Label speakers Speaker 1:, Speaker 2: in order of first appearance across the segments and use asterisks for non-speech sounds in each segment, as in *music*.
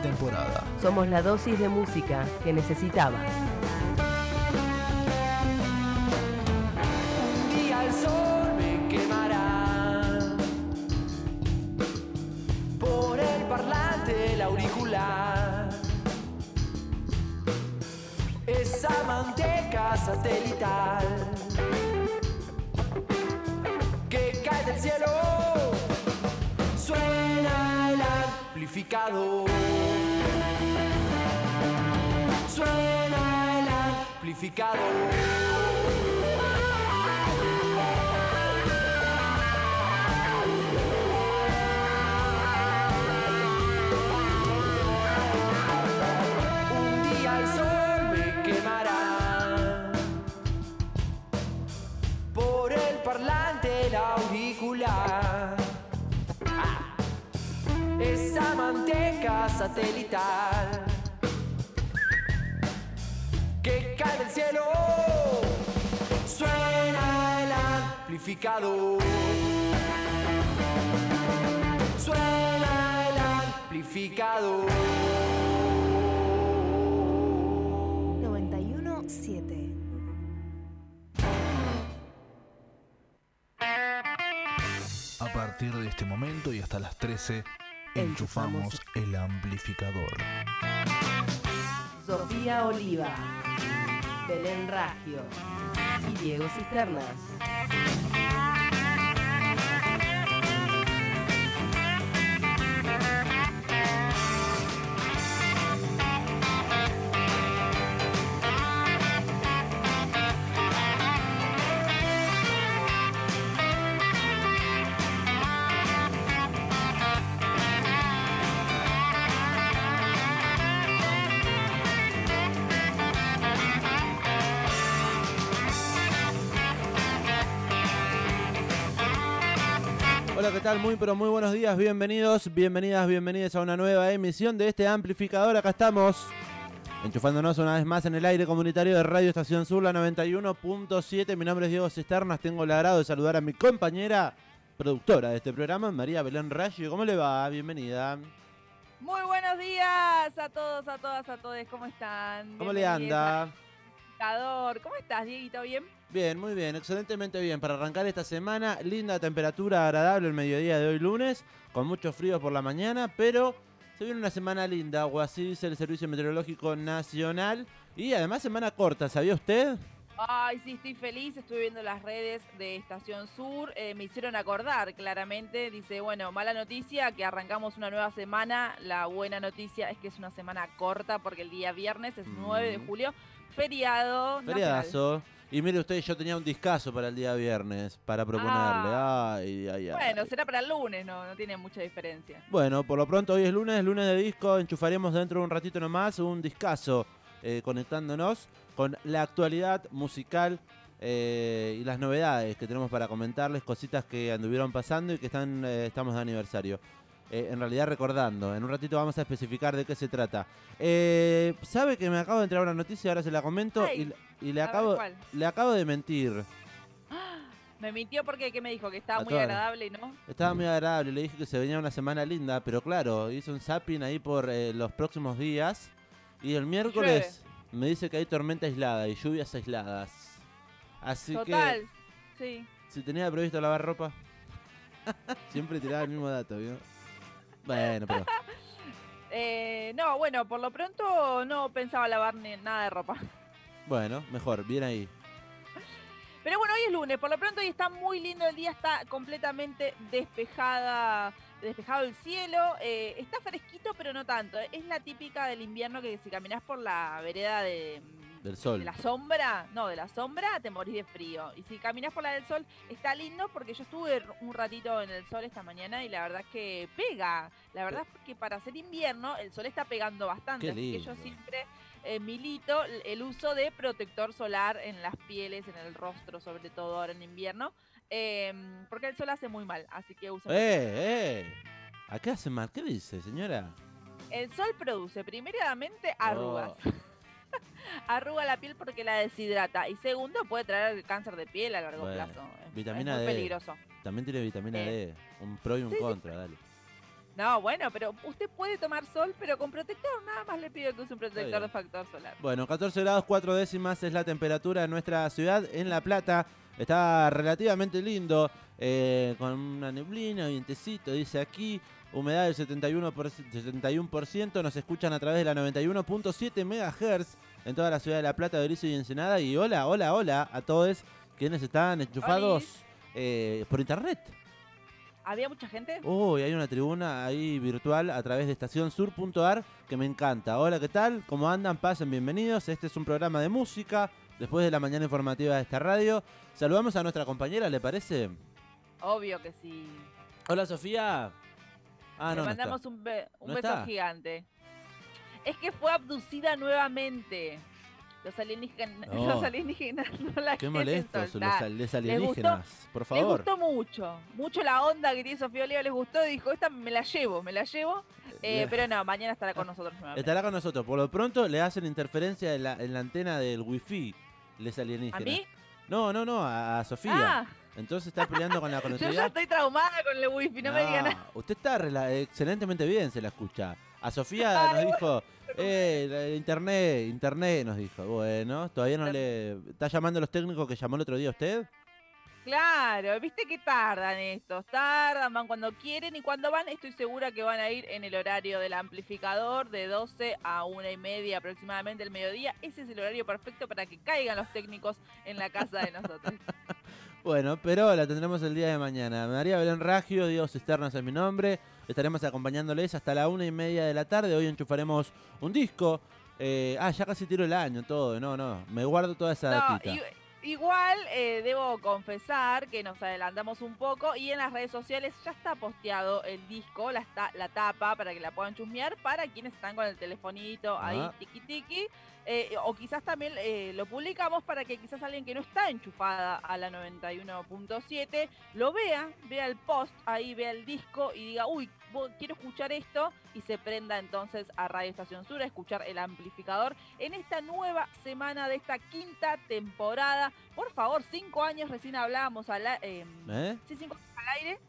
Speaker 1: temporada.
Speaker 2: Somos la dosis de música que necesitabas.
Speaker 3: Suena el amplificador. Un día el sol me quemará por el parlante el auricular. Esa manteca satelital que cae del cielo suena el amplificador. Suena el amplificador.
Speaker 4: 917.
Speaker 1: A partir de este momento y hasta las 13, enchufamos el amplificador.
Speaker 2: Sofía Oliva, Belén Ragio y Diego Cisternas.
Speaker 5: ¿Qué tal? Muy, pero muy buenos días, bienvenidos, bienvenidas, bienvenidas a una nueva emisión de este amplificador. Acá estamos, enchufándonos una vez más en el aire comunitario de Radio Estación Sur, la 91.7. Mi nombre es Diego Cisternas, tengo el agrado de saludar a mi compañera productora de este programa, María Belén Rayo. ¿Cómo le va? Bienvenida.
Speaker 6: Muy buenos días a todos, a todas, a todos. ¿Cómo están?
Speaker 5: ¿Cómo le anda?
Speaker 6: ¿Cómo estás, Dieguito? ¿Bien?
Speaker 5: Bien, muy bien, excelentemente bien. Para arrancar esta semana, linda temperatura agradable el mediodía de hoy lunes, con mucho frío por la mañana, pero se viene una semana linda, o así dice el Servicio Meteorológico Nacional. Y además semana corta, ¿sabía usted?
Speaker 6: Ay, sí, estoy feliz. Estuve viendo las redes de Estación Sur. eh, me hicieron acordar, claramente. Dice, bueno, mala noticia, que arrancamos una nueva semana. La buena noticia es que es una semana corta, porque el día viernes es 9 de
Speaker 5: Mm.
Speaker 6: julio, feriado. nacional.
Speaker 5: Feriadazo. Y mire usted, yo tenía un discazo para el día viernes, para proponerle. Ay, ay, ay.
Speaker 6: Bueno, será para el lunes, no, no tiene mucha diferencia.
Speaker 5: Bueno, por lo pronto hoy es lunes, lunes de disco, enchufaremos dentro de un ratito nomás un discazo eh, conectándonos con la actualidad musical eh, y las novedades que tenemos para comentarles, cositas que anduvieron pasando y que están eh, estamos de aniversario. Eh, en realidad recordando, en un ratito vamos a especificar de qué se trata. Eh, ¿Sabe que me acabo de entrar una noticia, ahora se la comento
Speaker 6: Ay,
Speaker 5: y, y le,
Speaker 6: ver,
Speaker 5: acabo, le acabo de mentir? *gasps*
Speaker 6: Me mintió porque, ¿qué me dijo? Que estaba
Speaker 5: A
Speaker 6: muy agradable, ¿no?
Speaker 5: Estaba muy agradable, le dije que se venía una semana linda, pero claro, hice un zapping ahí por eh, los próximos días y el miércoles me dice que hay tormenta aislada y lluvias aisladas. Así
Speaker 6: Total,
Speaker 5: que
Speaker 6: sí.
Speaker 5: si tenía previsto lavar ropa, *laughs* siempre tiraba el mismo dato, ¿vio? Bueno, pero *laughs*
Speaker 6: Eh, no, bueno, por lo pronto no pensaba lavar ni nada de ropa.
Speaker 5: bueno, mejor, bien ahí.
Speaker 6: Pero bueno, hoy es lunes, por lo pronto hoy está muy lindo el día, está completamente despejada, despejado el cielo, eh, está fresquito pero no tanto, es la típica del invierno que si caminas por la vereda de,
Speaker 5: Del sol.
Speaker 6: de la sombra, no, de la sombra te morís de frío, y si caminas por la del sol está lindo porque yo estuve un ratito en el sol esta mañana y la verdad es que pega, la verdad es que para hacer invierno el sol está pegando bastante,
Speaker 5: Qué
Speaker 6: así que yo siempre eh, milito el uso de protector solar en las pieles, en el rostro, sobre todo ahora en invierno, eh, porque el sol hace muy mal, así que uso.
Speaker 5: ¡Eh, eh! ¿Acá hace mal? ¿Qué dice, señora?
Speaker 6: El sol produce, primeramente, arrugas. *laughs* Arruga la piel porque la deshidrata. Y segundo, puede traer cáncer de piel a largo
Speaker 5: Bueno,
Speaker 6: plazo. Es-
Speaker 5: vitamina
Speaker 6: es muy
Speaker 5: D.
Speaker 6: peligroso.
Speaker 5: También tiene vitamina
Speaker 6: Eh.
Speaker 5: D. Un pro y un
Speaker 6: Sí, sí.
Speaker 5: contra, dale.
Speaker 6: No, bueno, pero usted puede tomar sol, pero con protector. Nada más le pido que use un protector de factor solar.
Speaker 5: Bueno, 14 grados 4 décimas es la temperatura en nuestra ciudad, en La Plata. Está relativamente lindo, eh, con una neblina, vientecito, dice aquí. Humedad del 71%, por- 71%. Nos escuchan a través de la 91.7 MHz en toda la ciudad de La Plata, Berizo y Ensenada. Y hola, hola, hola a todos quienes están enchufados eh, por internet.
Speaker 6: ¿Había mucha gente?
Speaker 5: Uy, hay una tribuna ahí virtual a través de estacionsur.ar que me encanta. Hola, ¿qué tal? ¿Cómo andan? Pasen, bienvenidos. Este es un programa de música después de la mañana informativa de esta radio. Saludamos a nuestra compañera, ¿le parece?
Speaker 6: Obvio que sí.
Speaker 5: Hola, Sofía. Ah,
Speaker 6: Le
Speaker 5: no,
Speaker 6: mandamos un, be- un
Speaker 5: ¿No
Speaker 6: beso
Speaker 5: está?
Speaker 6: gigante. Es que fue abducida nuevamente. Los alienígenas,
Speaker 5: No. *laughs*
Speaker 6: los alienígenas no la
Speaker 5: Qué molestos los,
Speaker 6: soltar.
Speaker 5: al- los alienígenas. Por
Speaker 6: Les
Speaker 5: favor.
Speaker 6: gustó mucho, mucho la onda que tiene Sofía Oliva, les gustó, dijo, esta me la llevo, me la llevo, Eh,
Speaker 5: Le-
Speaker 6: pero no, mañana estará con nosotros nuevamente.
Speaker 5: Estará con nosotros. Por lo pronto le hacen interferencia en la, en la antena del wifi. Les
Speaker 6: ¿A
Speaker 5: alienígenas.
Speaker 6: mí?
Speaker 5: No, no, no, a, a Sofía.
Speaker 6: Ah,
Speaker 5: Entonces está peleando con la *laughs*
Speaker 6: yo ya
Speaker 5: conectividad.
Speaker 6: estoy traumada con el wifi, no, me digan nada.
Speaker 5: Usted está excelentemente bien, se la escucha. A Sofía nos dijo, eh, internet, internet, nos dijo. Bueno, todavía no le... ¿Está llamando a los técnicos que llamó el otro día usted?
Speaker 6: Claro, viste que tardan estos, tardan, van cuando quieren y cuando van estoy segura que van a ir en el horario del amplificador de 12 a una y media aproximadamente el mediodía. Ese es el horario perfecto para que caigan los técnicos en la casa de nosotros. *laughs*
Speaker 5: Bueno, pero la tendremos el día de mañana. María Belén Raggio, Diego Cisternas es mi nombre. Estaremos acompañándoles hasta la una y media de la tarde. Hoy enchufaremos un disco. Eh, ah, ya casi tiro el año, todo. No, no, me guardo toda esa
Speaker 6: No,
Speaker 5: datita.
Speaker 6: igual eh, debo confesar que nos adelantamos un poco y en las redes sociales ya está posteado el disco, la, la tapa para que la puedan chusmear para quienes están con el telefonito ahí
Speaker 5: Ah.
Speaker 6: tiki tiki. Eh, o quizás también eh, lo publicamos para que quizás alguien que no está enchufada a la 91.7 lo vea, vea el post ahí, vea el disco y diga, uy, quiero escuchar esto y se prenda entonces a Radio Estación Sur a escuchar el amplificador en esta nueva semana de esta quinta temporada. Por favor, cinco años recién hablábamos al, em,
Speaker 5: ¿Eh?
Speaker 6: sí, cinco años al aire.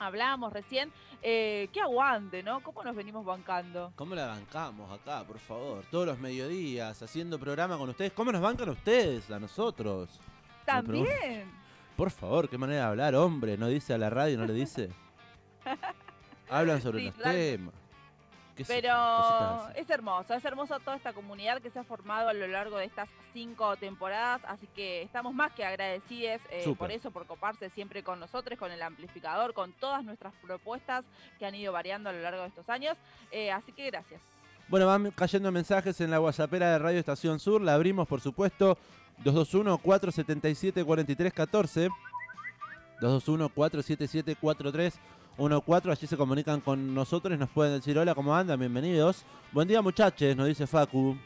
Speaker 6: Hablábamos recién. Eh, qué aguante, ¿no? ¿Cómo nos venimos bancando?
Speaker 5: ¿Cómo la bancamos acá, por favor? Todos los mediodías haciendo programa con ustedes. ¿Cómo nos bancan ustedes, a nosotros?
Speaker 6: También.
Speaker 5: Por favor, qué manera de hablar, hombre. ¿No dice a la radio, no le dice? *laughs* Hablan sobre
Speaker 6: Sí,
Speaker 5: los temas.
Speaker 6: Pero es hermoso, es hermoso toda esta comunidad que se ha formado a lo largo de estas cinco temporadas, así que estamos más que agradecidos eh, por eso, por coparse siempre con nosotros, con el amplificador, con todas nuestras propuestas que han ido variando a lo largo de estos años, eh, así que gracias.
Speaker 5: Bueno, van cayendo mensajes en la WhatsAppera de Radio Estación Sur. La abrimos, por supuesto. 221-477-4314. 221-477-4314. Allí se comunican con nosotros y nos pueden decir hola, ¿cómo andan? Bienvenidos. Buen día, muchachos, nos dice Facu.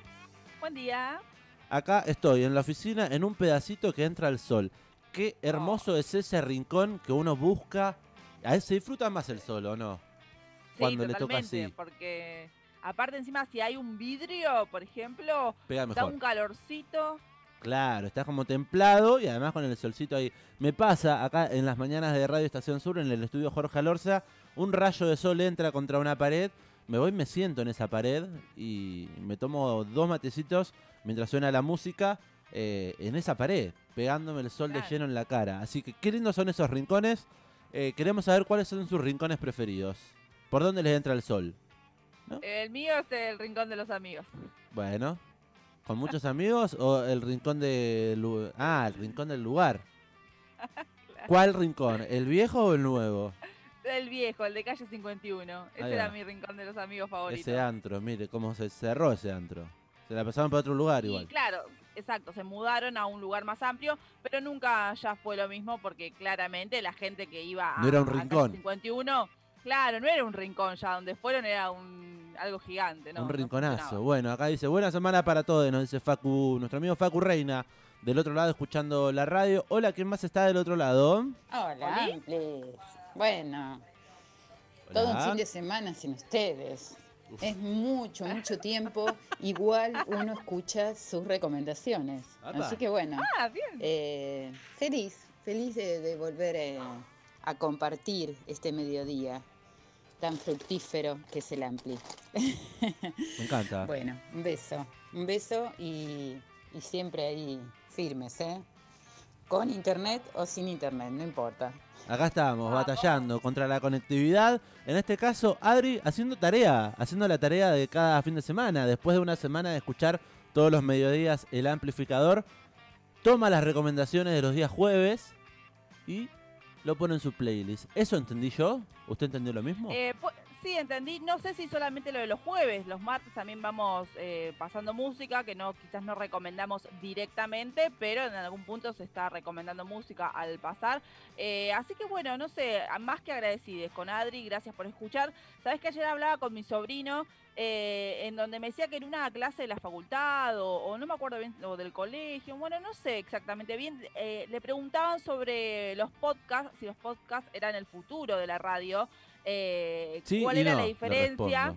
Speaker 6: Buen día.
Speaker 5: Acá estoy, en la oficina, en un pedacito que entra el sol. Qué
Speaker 6: Oh.
Speaker 5: hermoso es ese rincón que uno busca. A él se disfruta más el sol, ¿o no?
Speaker 6: Sí,
Speaker 5: Cuando le toca así.
Speaker 6: porque aparte encima si hay un vidrio, por ejemplo,
Speaker 5: Pega
Speaker 6: da un calorcito.
Speaker 5: Claro, está como templado y además con el solcito ahí. Me pasa acá en las mañanas de Radio Estación Sur, en el estudio Jorge Alorza, un rayo de sol entra contra una pared, me voy, me siento en esa pared y me tomo dos matecitos mientras suena la música eh, en esa pared, pegándome el sol de lleno en la cara. Así que qué lindos son esos rincones. Eh, queremos saber cuáles son sus rincones preferidos. ¿Por dónde les entra el sol?
Speaker 6: El mío es el rincón de los amigos.
Speaker 5: Bueno, ¿con muchos amigos o el rincón del lu- Ah, el rincón del lugar. *laughs* ¿Cuál rincón? ¿El viejo o el nuevo?
Speaker 6: El viejo, el de calle 51. Ese
Speaker 5: Ahí
Speaker 6: era
Speaker 5: va.
Speaker 6: mi rincón de los amigos favoritos.
Speaker 5: Ese antro, mire cómo se cerró ese antro. Se la pasaron para otro lugar
Speaker 6: Y
Speaker 5: igual.
Speaker 6: claro, exacto, se mudaron a un lugar más amplio, pero nunca ya fue lo mismo porque claramente la gente que iba a,
Speaker 5: No era un
Speaker 6: a calle
Speaker 5: rincón.
Speaker 6: 51, claro, no era un rincón ya, donde fueron era un algo gigante, ¿no?
Speaker 5: Un
Speaker 6: no
Speaker 5: rinconazo.
Speaker 6: funcionaba.
Speaker 5: bueno, acá dice, buena semana para todos, nos dice Facu, nuestro amigo Facu Reina, del otro lado escuchando la radio. Hola, ¿quién más está del otro lado?
Speaker 4: Hola. Bueno, todo un fin de semana sin ustedes.
Speaker 5: Uf.
Speaker 4: Es mucho, mucho tiempo. *laughs* Igual uno escucha sus recomendaciones.
Speaker 5: Apa.
Speaker 4: Así que bueno,
Speaker 6: Ah, bien.
Speaker 4: eh, feliz, feliz de, de volver eh, a compartir este mediodía. Tan fructífero que es el Ampli.
Speaker 5: Me encanta. *laughs*
Speaker 4: Bueno, un beso, un beso y, y siempre ahí firmes, ¿eh? Con internet o sin internet, no importa.
Speaker 5: Acá estamos, batallando contra la conectividad. En este caso, Adri haciendo tarea, haciendo la tarea de cada fin de semana. Después de una semana de escuchar todos los mediodías el amplificador, toma las recomendaciones de los días jueves y lo pone en su playlist. ¿Eso entendí yo? ¿Usted entendió lo mismo?
Speaker 6: Eh, sí, entendí. No sé si solamente lo de los jueves. Los martes también vamos eh, pasando música que no quizás no recomendamos directamente, pero en algún punto se está recomendando música al pasar. Eh, así que bueno, no sé, más que agradecides con Adri, gracias por escuchar. Sabes que ayer hablaba con mi sobrino eh, en donde me decía que en una clase de la facultad o, o no me acuerdo bien, o del colegio, bueno, no sé exactamente bien, eh, le preguntaban sobre los podcasts, si los podcasts eran el futuro de la radio, eh,
Speaker 5: Sí
Speaker 6: cuál era
Speaker 5: no,
Speaker 6: la diferencia,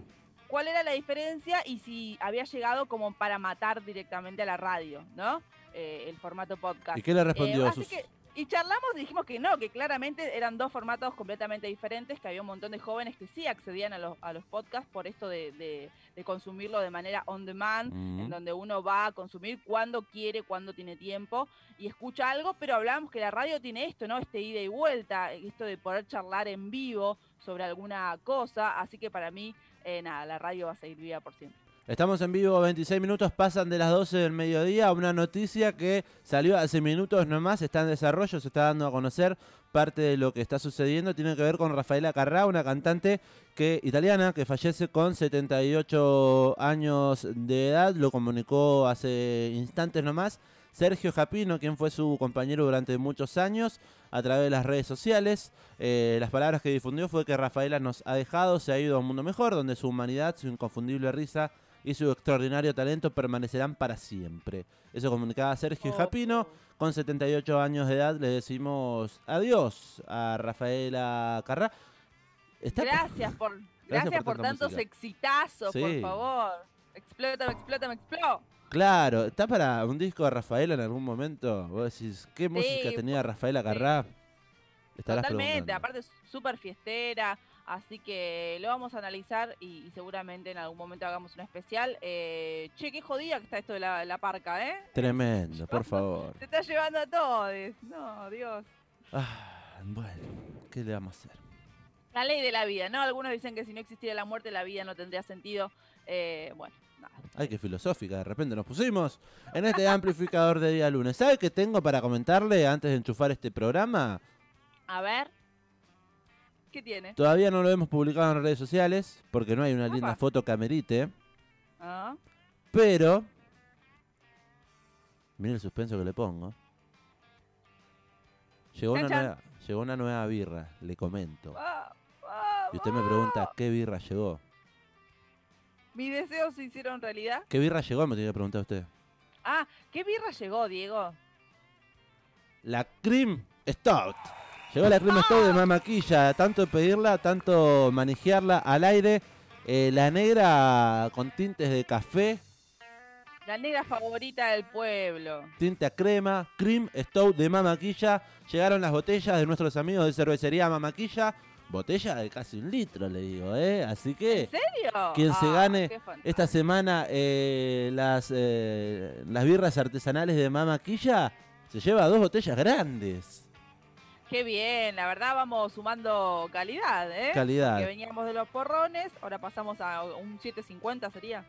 Speaker 6: cuál era la diferencia y si había llegado como para matar directamente a la radio, ¿no? Eh, el formato podcast.
Speaker 5: ¿Y qué le respondió?
Speaker 6: Eh,
Speaker 5: a
Speaker 6: así
Speaker 5: sus-
Speaker 6: que- y charlamos y dijimos que no, que claramente eran dos formatos completamente diferentes, que había un montón de jóvenes que sí accedían a los, a los podcasts por esto de, de- de consumirlo de manera on demand,
Speaker 5: Mm.
Speaker 6: en donde uno va a consumir cuando quiere, cuando tiene tiempo y escucha algo, pero hablábamos que la radio tiene esto, ¿no? Este ida y vuelta, esto de poder charlar en vivo sobre alguna cosa, así que para mí, eh, nada, la radio va a seguir viva por siempre.
Speaker 5: Estamos en vivo, 26 minutos pasan de las 12 del mediodía. Una noticia que salió hace minutos nomás, está en desarrollo, se está dando a conocer. Parte de lo que está sucediendo tiene que ver con Rafaela Carrá, una cantante que, italiana que fallece con 78 años de edad. Lo comunicó hace instantes nomás. Sergio Japino, quien fue su compañero durante muchos años a través de las redes sociales. Eh, las palabras que difundió fue que Rafaela nos ha dejado, se ha ido a un mundo mejor, donde su humanidad, su inconfundible risa y su extraordinario talento permanecerán para siempre. Eso comunicaba Sergio
Speaker 6: Oh,
Speaker 5: Japino. Con 78 años de edad le decimos adiós a Rafaela Carrá. Está
Speaker 6: Gracias por, *laughs* gracias
Speaker 5: por
Speaker 6: tantos
Speaker 5: música.
Speaker 6: exitazos,
Speaker 5: Sí.
Speaker 6: por favor. Explótame, explótame, expló.
Speaker 5: Claro, está para un disco de Rafaela en algún momento. Vos decís, ¿qué música tenía Rafaela Carrá?
Speaker 6: Totalmente, aparte súper fiestera, así que lo vamos a analizar y, y seguramente en algún momento hagamos un especial. Eh, che, qué jodida que está esto de la, la parca, ¿eh?
Speaker 5: Tremendo, por *laughs* favor.
Speaker 6: Se está llevando a todos. No, Dios.
Speaker 5: Ah, bueno, ¿qué le vamos a hacer?
Speaker 6: La ley de la vida, ¿no? Algunos dicen que si no existiera la muerte, la vida no tendría sentido. Eh, bueno, nada.
Speaker 5: Ay, qué filosófica, de repente nos pusimos en este amplificador de día lunes. ¿Sabe qué tengo para comentarle antes de enchufar este programa?
Speaker 6: A ver. ¿Qué tiene?
Speaker 5: Todavía no lo hemos publicado en redes sociales porque no hay una linda foto que amerite,
Speaker 6: Ah,
Speaker 5: pero... Mire el suspenso que le pongo. Llegó una, nueva, llegó una nueva birra, le comento.
Speaker 6: ah, ah,
Speaker 5: Y usted me pregunta, ¿qué birra llegó?
Speaker 6: ¿Mis deseos se hicieron realidad?
Speaker 5: ¿Qué birra llegó? Me tiene que preguntar usted.
Speaker 6: Ah, ¿qué birra llegó, Diego?
Speaker 5: La Cream Stout. Llegó la Cream Stout de Mamaquilla. Tanto pedirla, tanto manejarla al aire. Eh, la negra con tintes de café,
Speaker 6: La negra favorita del pueblo.
Speaker 5: tinte a crema, Cream Stout de Mamaquilla. Llegaron las botellas de nuestros amigos de cervecería Mamaquilla. Botella de casi un litro, le digo, ¿eh? Así que...
Speaker 6: ¿En serio?
Speaker 5: quien se
Speaker 6: Ah,
Speaker 5: gane. Esta semana eh, las, eh, las birras artesanales de Mamaquilla se lleva dos botellas grandes.
Speaker 6: Qué bien, la verdad vamos sumando calidad, ¿eh?
Speaker 5: Calidad.
Speaker 6: Que veníamos de los porrones, ahora pasamos a un 750 sería.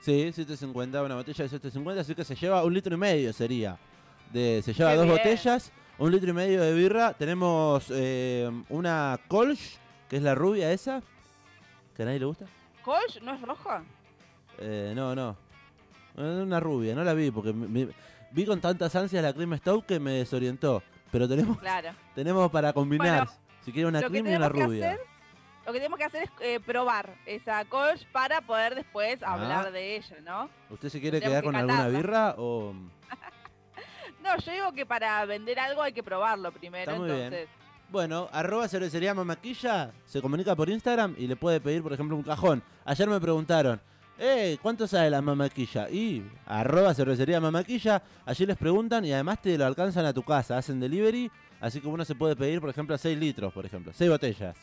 Speaker 5: Sí, 750, una botella de 750, así que se lleva un litro y medio sería. De, se lleva
Speaker 6: Qué
Speaker 5: dos
Speaker 6: bien.
Speaker 5: botellas, un litro y medio de birra. Tenemos eh, una Kolsch, que es la rubia esa, que a nadie le gusta.
Speaker 6: ¿Kolsch no es roja?
Speaker 5: Eh, no, no. Una rubia, no la vi porque me- me- vi con tantas ansias la Cream Stout que me desorientó. Pero tenemos,
Speaker 6: Claro. *laughs*
Speaker 5: tenemos para combinar.
Speaker 6: Bueno,
Speaker 5: si quiere una cream y una rubia.
Speaker 6: hacer- Lo que tenemos que hacer es eh, probar esa Kolsch para poder después
Speaker 5: Ah.
Speaker 6: hablar de ella, ¿no?
Speaker 5: ¿Usted se quiere quedar
Speaker 6: que
Speaker 5: con alguna birra o...? *laughs*
Speaker 6: No, yo digo que para vender algo hay que probarlo primero,
Speaker 5: Está muy bien.
Speaker 6: entonces.
Speaker 5: Bueno, arroba cervecería mamaquilla, se comunica por Instagram y le puede pedir, por ejemplo, un cajón. Ayer me preguntaron, eh, ¿cuánto sale la mamaquilla? Y arroba cervecería mamaquilla, allí les preguntan y además te lo alcanzan a tu casa, hacen delivery, así que uno se puede pedir, por ejemplo, 6 litros, por ejemplo, 6 botellas.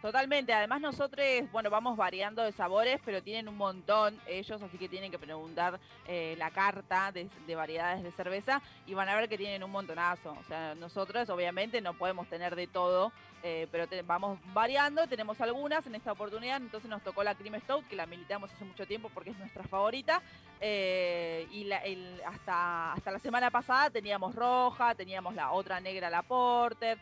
Speaker 6: Totalmente, además nosotros, bueno, vamos variando de sabores, pero tienen un montón ellos, así que tienen que preguntar eh, la carta de, de variedades de cerveza y van a ver que tienen un montonazo. O sea, nosotros obviamente no podemos tener de todo, eh, pero vamos variando, tenemos algunas en esta oportunidad, entonces nos tocó la Cream Stout, que la militamos hace mucho tiempo porque es nuestra favorita, eh, y la- hasta, hasta la semana pasada teníamos roja, teníamos la otra negra, la Porter,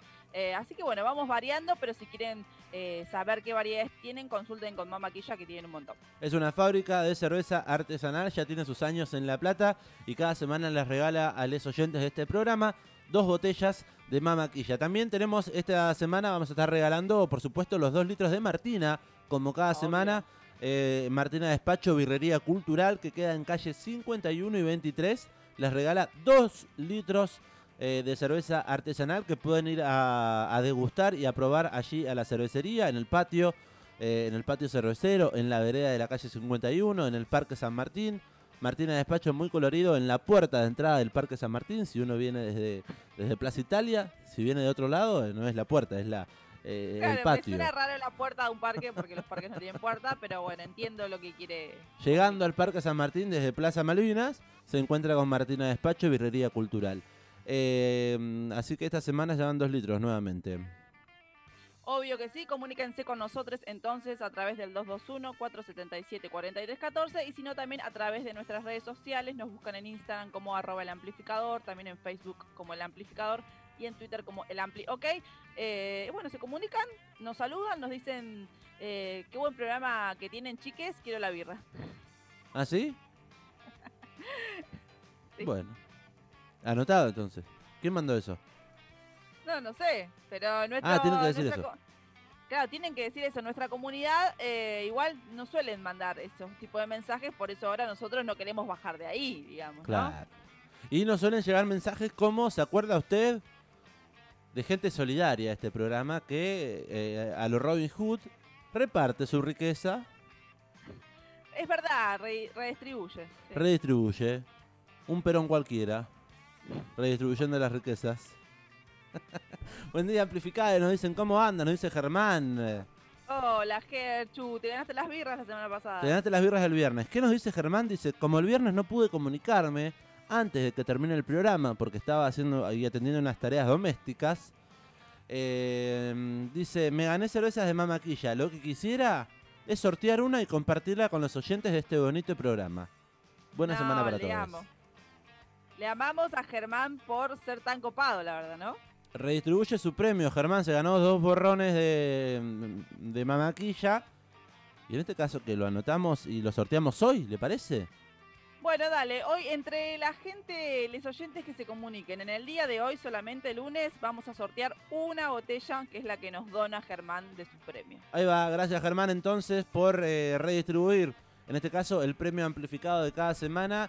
Speaker 6: así que bueno, vamos variando, pero si quieren eh, saber qué variedades tienen, consulten con Mama Quilla que tienen un montón.
Speaker 5: Es una fábrica de cerveza artesanal, ya tiene sus años en La Plata y cada semana les regala a los oyentes de este programa dos botellas de mamaquilla. También tenemos esta semana, vamos a estar regalando, por supuesto, los dos litros de Martina, como cada
Speaker 6: Obvio.
Speaker 5: semana. eh, Martina Despacho, Birrería Cultural, que queda en calle 51 y 23. Les regala dos litros eh, de cerveza artesanal que pueden ir a, a degustar y a probar allí a la cervecería, en el patio, eh, en el patio cervecero, en la vereda de la calle 51, en el Parque San Martín. Martina Despacho muy colorido en la puerta de entrada del Parque San Martín. Si uno viene desde, desde Plaza Italia, si viene de otro lado, eh, no es la puerta, es la, eh,
Speaker 6: Claro,
Speaker 5: el
Speaker 6: me
Speaker 5: patio.
Speaker 6: suena raro la puerta de un parque porque los parques no tienen puerta, pero bueno, entiendo lo que quiere.
Speaker 5: Llegando al Parque San Martín desde Plaza Malvinas, se encuentra con Martina Despacho, Birrería Cultural. Eh, así que esta semana ya van dos litros nuevamente.
Speaker 6: Obvio que sí, comuníquense con nosotros entonces a través del 221-477-4314 y si no también a través de nuestras redes sociales, nos buscan en Instagram como arroba el amplificador, también en Facebook como el amplificador y en Twitter como el ampli. Ok, eh, bueno, se comunican, nos saludan, nos dicen eh, qué buen programa que tienen chiques, quiero la birra.
Speaker 5: ¿Ah, sí? *laughs*
Speaker 6: Sí.
Speaker 5: Bueno. Anotado entonces. ¿Quién mandó eso?
Speaker 6: No, no sé, pero nuestro,
Speaker 5: Ah, tienen que decir
Speaker 6: nuestra
Speaker 5: eso.
Speaker 6: Claro, tienen que decir eso. Nuestra comunidad eh, igual no suelen mandar esos tipos de mensajes, por eso ahora nosotros no queremos bajar de ahí, digamos. ¿no?
Speaker 5: Claro. Y nos suelen llegar mensajes como, ¿se acuerda usted? De gente solidaria a este programa que eh, a lo Robin Hood reparte su riqueza,
Speaker 6: Es verdad, re- redistribuye. sí.
Speaker 5: redistribuye. Un perón cualquiera. Redistribuyendo las riquezas. *laughs* Buen día, amplificada. Nos dicen cómo anda, nos dice Germán.
Speaker 6: Hola, Gerchu, te ganaste las birras la semana pasada.
Speaker 5: Te ganaste las birras del viernes. ¿Qué nos dice Germán? Dice, como el viernes no pude comunicarme antes de que termine el programa porque estaba haciendo y atendiendo unas tareas domésticas, eh, dice, me gané cervezas de mamaquilla. Lo que quisiera es sortear una y compartirla con los oyentes de este bonito programa. Buena
Speaker 6: No,
Speaker 5: semana para todos.
Speaker 6: amo. Le amamos a Germán por ser tan copado, la verdad, ¿no?
Speaker 5: Redistribuye su premio. Germán se ganó dos borrones de, de mamaquilla. Y en este caso que lo anotamos y lo sorteamos hoy, ¿le parece?
Speaker 6: Bueno, dale, hoy entre la gente, los oyentes que se comuniquen, en el día de hoy, solamente lunes, vamos a sortear una botella que es la que nos dona Germán de su premio.
Speaker 5: Ahí va, gracias Germán entonces por eh, redistribuir, en este caso, el premio amplificado de cada semana.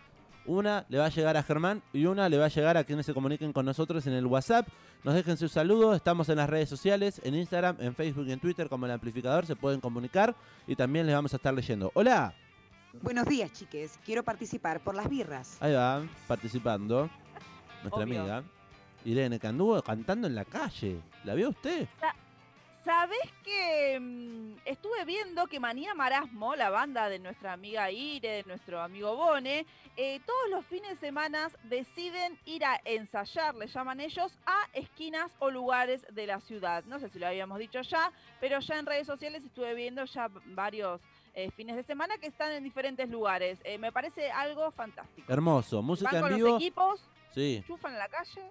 Speaker 5: Una le va a llegar a Germán y una le va a llegar a quienes se comuniquen con nosotros en el WhatsApp. Nos dejen sus saludos, estamos en las redes sociales, en Instagram, en Facebook y en Twitter como el amplificador, se pueden comunicar y también les vamos a estar leyendo. Hola,
Speaker 7: Buenos días, chiques. Quiero participar por las birras.
Speaker 5: ahí va, participando nuestra
Speaker 6: Obvio.
Speaker 5: amiga Irene, que anduvo cantando en la calle. ¿La vio usted?
Speaker 6: ¿Sabés que mm, estuve viendo que Manía Marasmo, la banda de nuestra amiga Ire, de nuestro amigo Bone, eh, todos los fines de semana deciden ir a ensayar, le llaman ellos, a esquinas o lugares de la ciudad. No sé si lo habíamos dicho ya, pero ya en redes sociales estuve viendo ya varios eh, fines de semana que están en diferentes lugares. Eh, me parece algo fantástico.
Speaker 5: Hermoso, música
Speaker 6: Van con
Speaker 5: en
Speaker 6: los
Speaker 5: vivo.
Speaker 6: equipos,
Speaker 5: Sí.
Speaker 6: chufan en la calle.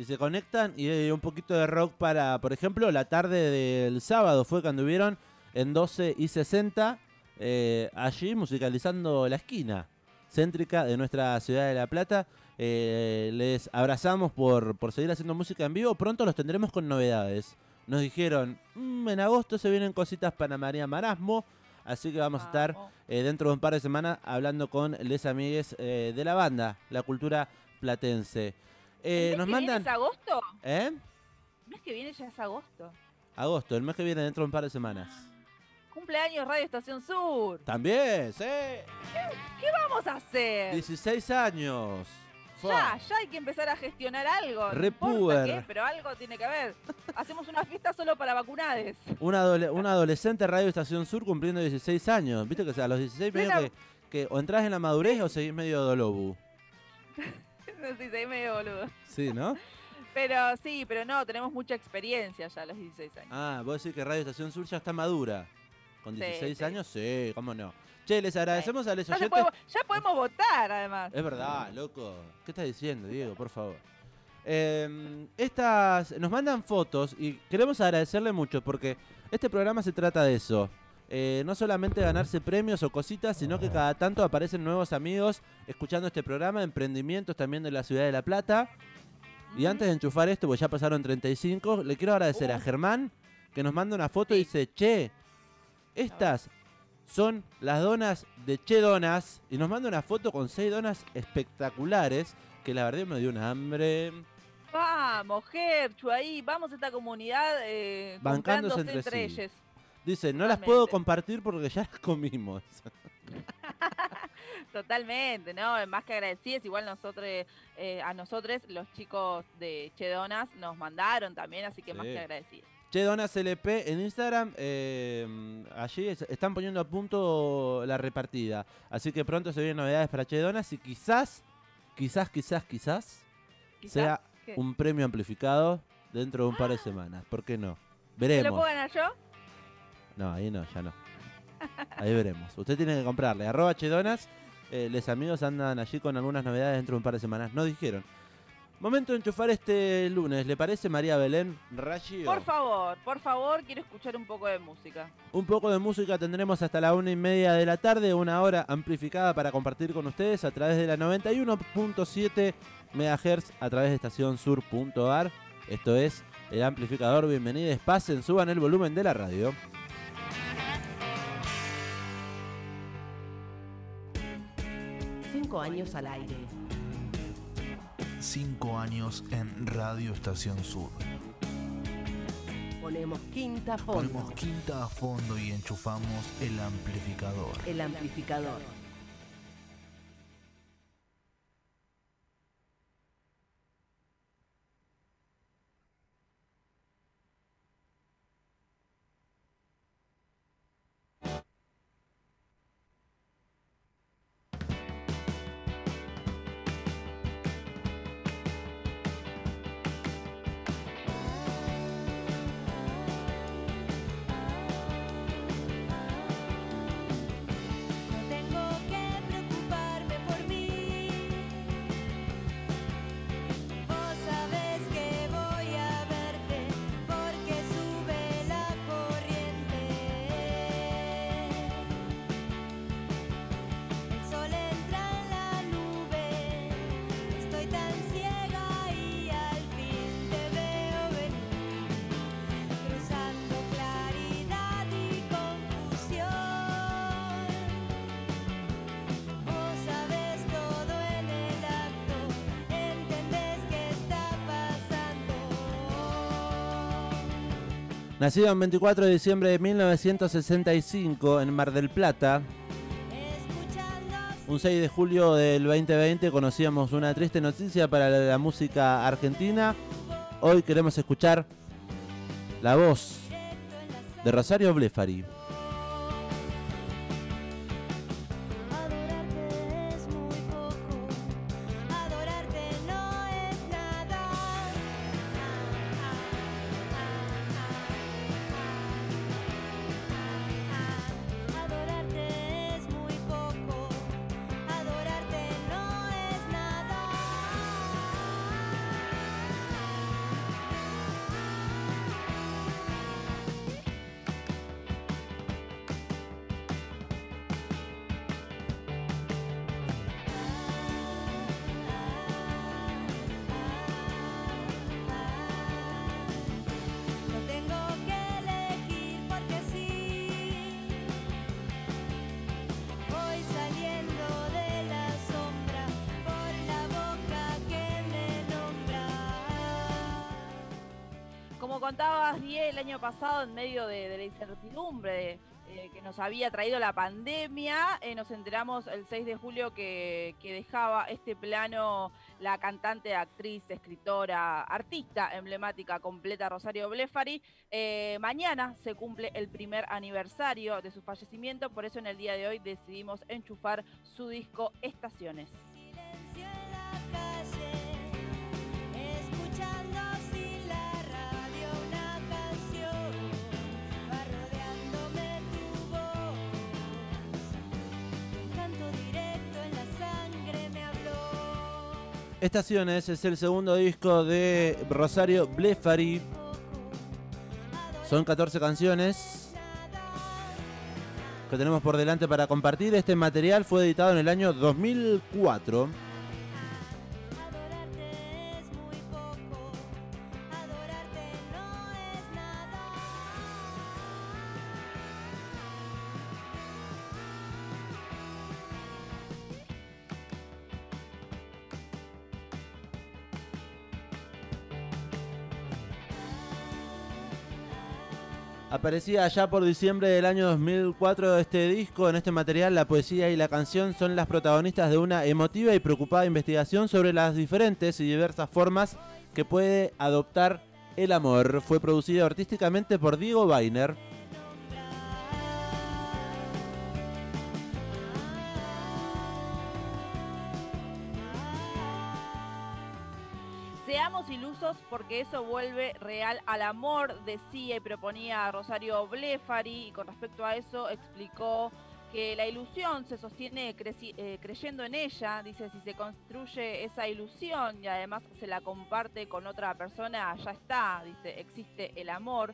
Speaker 5: Y se conectan y hay un poquito de rock para, por ejemplo, la tarde del sábado fue cuando hubieron en 12 y 60, eh, allí musicalizando la esquina céntrica de nuestra ciudad de La Plata. Eh, les abrazamos por, por seguir haciendo música en vivo. Pronto los tendremos con novedades. Nos dijeron, "Mm, en agosto se vienen cositas para María Marasmo. Así que vamos a estar eh, dentro de un par de semanas hablando con les amigues de la banda, la cultura platense. Eh,
Speaker 6: ¿El mes
Speaker 5: nos
Speaker 6: que viene
Speaker 5: mandan...
Speaker 6: es agosto?
Speaker 5: ¿Eh?
Speaker 6: El mes que viene ya es agosto.
Speaker 5: Agosto, el mes que viene, dentro de un par de semanas.
Speaker 6: Cumpleaños Radio Estación Sur.
Speaker 5: También, sí.
Speaker 6: ¿Qué vamos a hacer?
Speaker 5: 16 años.
Speaker 6: Ya, ya hay que empezar a gestionar algo. no
Speaker 5: Re
Speaker 6: importa
Speaker 5: puber.
Speaker 6: qué, pero algo tiene que haber. Hacemos una fiesta solo para vacunades.
Speaker 5: Un, adole- un adolescente Radio Estación Sur cumpliendo 16 años. Viste que o sea, a los 16 medio que, que o entras en la madurez o seguís medio dolobu. *laughs*
Speaker 6: sí, soy medio boludo.
Speaker 5: Sí, ¿no? *laughs*
Speaker 6: Pero sí, pero no, tenemos mucha experiencia ya a los 16 años.
Speaker 5: Ah, vos decís que Radio Estación Sur ya está madura. Con
Speaker 6: Sí,
Speaker 5: 16
Speaker 6: sí.
Speaker 5: años, sí, cómo no. Che, les agradecemos a los
Speaker 6: Ya,
Speaker 5: oyentes.
Speaker 6: puede- ya podemos votar, además.
Speaker 5: Es verdad, loco. ¿Qué estás diciendo, Diego? Por favor. Eh, estas nos mandan fotos y queremos agradecerle mucho porque este programa se trata de eso. Eh, no solamente ganarse premios o cositas, sino que cada tanto aparecen nuevos amigos escuchando este programa, emprendimientos también de la ciudad de La Plata. Y antes de enchufar esto, pues ya pasaron 35, le quiero agradecer a
Speaker 6: Uh.
Speaker 5: Germán que nos manda una foto y dice, che, estas son las donas de Che Donas. Y nos manda una foto con seis donas espectaculares que la verdad me dio una hambre.
Speaker 6: Vamos, Gerchu, ahí, vamos a esta comunidad eh,
Speaker 5: Bancándose entre
Speaker 6: entre,
Speaker 5: sí.
Speaker 6: ellos.
Speaker 5: Dice, no las puedo compartir porque ya las comimos. *laughs*
Speaker 6: Totalmente, ¿no? Más que agradecidas, igual nosotros, eh, a nosotros, los chicos de Chedonas, nos mandaron también, así que más que agradecidas.
Speaker 5: Che Donas LP en Instagram, eh, allí es- están poniendo a punto la repartida. Así que pronto se vienen novedades para Che Donas y quizás, quizás, quizás, quizás
Speaker 6: Quizás,
Speaker 5: sea
Speaker 6: ¿qué?
Speaker 5: un premio amplificado dentro de un par de semanas. ¿Por qué no?
Speaker 6: ¿Me lo
Speaker 5: Veremos.
Speaker 6: puedo ganar yo?
Speaker 5: No, ahí no, ya no. Ahí veremos. Usted tiene que comprarle. Arroba Chedonas. Eh, les amigos andan allí con algunas novedades dentro de un par de semanas. No dijeron. Momento de enchufar este lunes. ¿Le parece María Belén Raggio?
Speaker 6: Por favor, por favor, quiero escuchar un poco de música.
Speaker 5: Un poco de música tendremos hasta la una y media de la tarde. Una hora amplificada para compartir con ustedes a través de la 91.7 MHz a través de estacionsur.ar. Esto es el amplificador. Bienvenidos. Pasen, suban el volumen de la radio.
Speaker 8: Cinco años al aire.
Speaker 1: Cinco años en Radio Estación Sur.
Speaker 8: Ponemos quinta a fondo.
Speaker 1: Ponemos quinta a fondo y enchufamos el amplificador.
Speaker 8: El amplificador.
Speaker 5: Nacido el 24 de diciembre de 1965 en Mar del Plata, un 6 de julio del 2020 conocíamos una triste noticia para la música argentina. Hoy queremos escuchar la voz de Rosario Blefari.
Speaker 6: Había traído la pandemia, eh, nos enteramos el 6 de julio que, que dejaba este plano la cantante, actriz, escritora, artista emblemática completa Rosario Blefari. Eh, mañana se cumple el primer aniversario de su fallecimiento, por eso en el día de hoy decidimos enchufar su disco Estaciones.
Speaker 5: Estaciones es el segundo disco de Rosario Blefari. Son 14 canciones que tenemos por delante para compartir. Este material fue editado en el año 2004. Aparecía allá por diciembre del año 2004 este disco. En este material, la poesía y la canción son las protagonistas de una emotiva y preocupada investigación sobre las diferentes y diversas formas que puede adoptar el amor. Fue producido artísticamente por Diego Weiner.
Speaker 6: Porque eso vuelve real al amor, decía y proponía Rosario Blefari, y con respecto a eso explicó que la ilusión se sostiene eh, creyendo en ella, dice, si se construye esa ilusión y además se la comparte con otra persona, ya está, dice, existe el amor.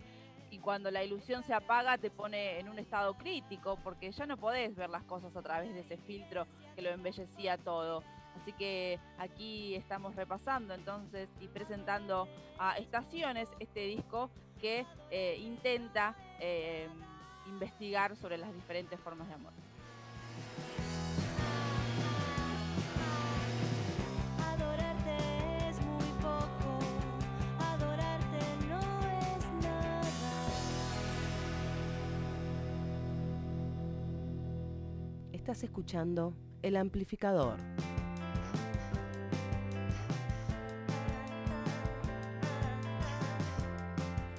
Speaker 6: Y cuando la ilusión se apaga te pone en un estado crítico porque ya no podés ver las cosas a través de ese filtro que lo embellecía todo. Así que aquí estamos repasando entonces y presentando a Estaciones, este disco que eh, intenta eh, investigar sobre las diferentes formas de amor.
Speaker 8: Adorarte es muy poco, adorarte no es nada.
Speaker 2: Estás escuchando El Amplificador.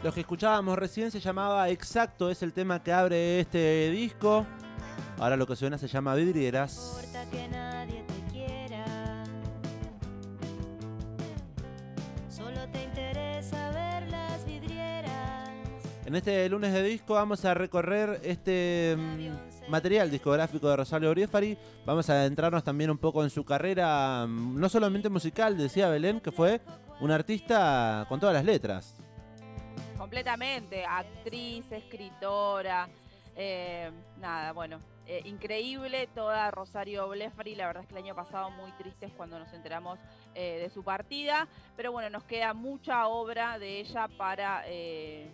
Speaker 5: Lo que escuchábamos recién se llamaba Exacto, es el tema que abre este disco. Ahora lo que suena se llama Vidrieras.
Speaker 8: importa que nadie te quiera. Solo te interesa ver las vidrieras.
Speaker 5: En este lunes de disco vamos a recorrer este mm, material discográfico de Rosario Briefari. Vamos a adentrarnos también un poco en su carrera, mm, no solamente musical, decía Belén, que fue un artista con todas las letras.
Speaker 6: Completamente, actriz, escritora, eh, nada, bueno, eh, increíble toda Rosario Blefari, la verdad es que el año pasado muy tristes cuando nos enteramos eh, de su partida, pero bueno, nos queda mucha obra de ella para,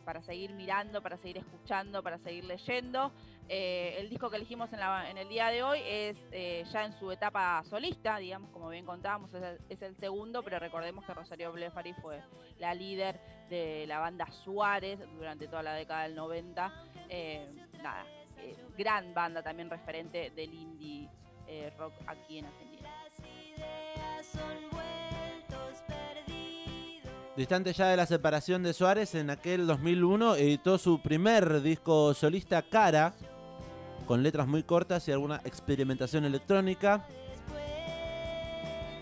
Speaker 6: para seguir mirando, para seguir escuchando, para seguir leyendo. Eh, el disco que elegimos en, la- en el día de hoy es eh, ya en su etapa solista, digamos, como bien contábamos, es el, segundo, pero recordemos que Rosario Blefari fue la líder de la banda Suárez durante toda la década del 90. Eh, nada, gran banda también referente del indie rock aquí en Argentina.
Speaker 5: Distante ya de la separación de Suárez, en aquel 2001 editó su primer disco solista Cara, con letras muy cortas y alguna experimentación electrónica.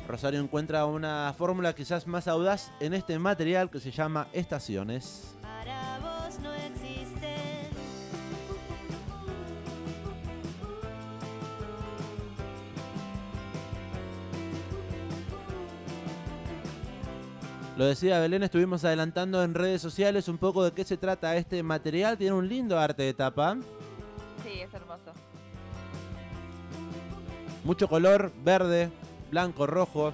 Speaker 5: Rosario encuentra una fórmula quizás más audaz en este material que se llama Estaciones. Lo decía Belén, estuvimos adelantando en redes sociales un poco de qué se trata este material. Tiene un lindo arte de tapa, mucho color, verde, blanco, rojo.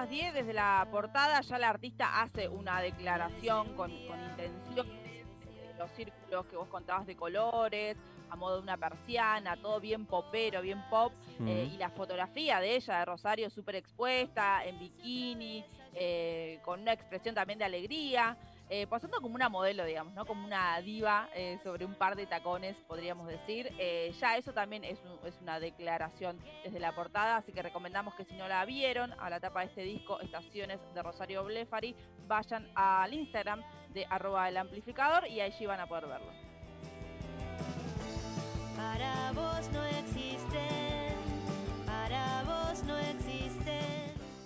Speaker 6: Contabas, 10, desde la portada ya la artista hace una declaración con, con intención. Los círculos que vos contabas de colores, a modo de una persiana, todo bien popero, bien pop. eh, y la fotografía de ella, de Rosario, súper expuesta, en bikini, eh, con una expresión también de alegría. Eh, pasando como una modelo, digamos, ¿no? Como una diva eh, sobre un par de tacones, podríamos decir. Eh, ya eso también es, un- es una declaración desde la portada, así que recomendamos que si no la vieron a la tapa de este disco, Estaciones de Rosario Blefari, vayan al Instagram de arroba el y allí van a poder verlo.
Speaker 8: Para vos no existen, para vos no existen.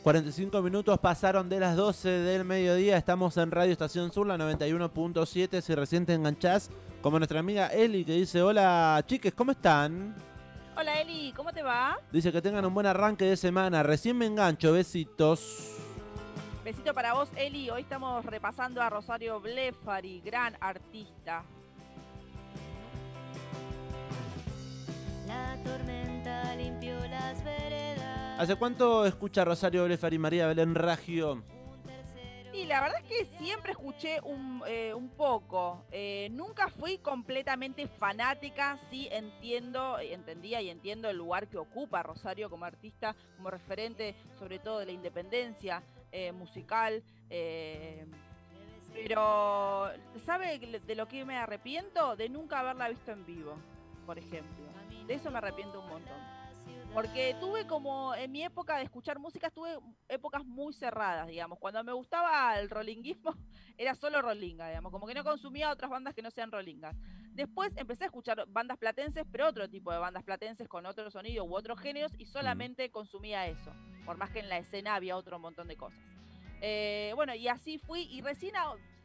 Speaker 5: 45 minutos pasaron de las 12 del mediodía. Estamos en Radio Estación Sur, la 91.7. Si recién te enganchás, como nuestra amiga Eli, que dice: Hola, chiques, ¿cómo están?
Speaker 6: Hola Eli, ¿cómo te va?
Speaker 5: Dice que tengan un buen arranque de semana. Recién me engancho, besitos.
Speaker 6: Besito para vos, Eli. Hoy estamos repasando a Rosario Blefari, gran artista.
Speaker 8: La tormenta limpió las veredas.
Speaker 5: ¿Hace cuánto escucha Rosario Blefari María Belén Ragio?
Speaker 6: Y la verdad es que siempre escuché un, eh, un poco. Eh, nunca fui completamente fanática. Sí entiendo, eh, entendía y entiendo el lugar que ocupa Rosario como artista, como referente, sobre todo de la independencia eh, musical. eh, pero, ¿sabe de lo que me arrepiento? De nunca haberla visto en vivo, por ejemplo. De eso me arrepiento un montón. Porque tuve como, en mi época de escuchar música, tuve épocas muy cerradas, digamos. Cuando me gustaba el rollinguismo, *laughs* era solo rollinga, digamos. Como que no consumía otras bandas que no sean rollingas. Después empecé a escuchar bandas platenses, pero otro tipo de bandas platenses con otro sonido u otros géneros, y solamente consumía eso. Por más que en la escena había otro montón de cosas. Eh, bueno, y así fui, y recién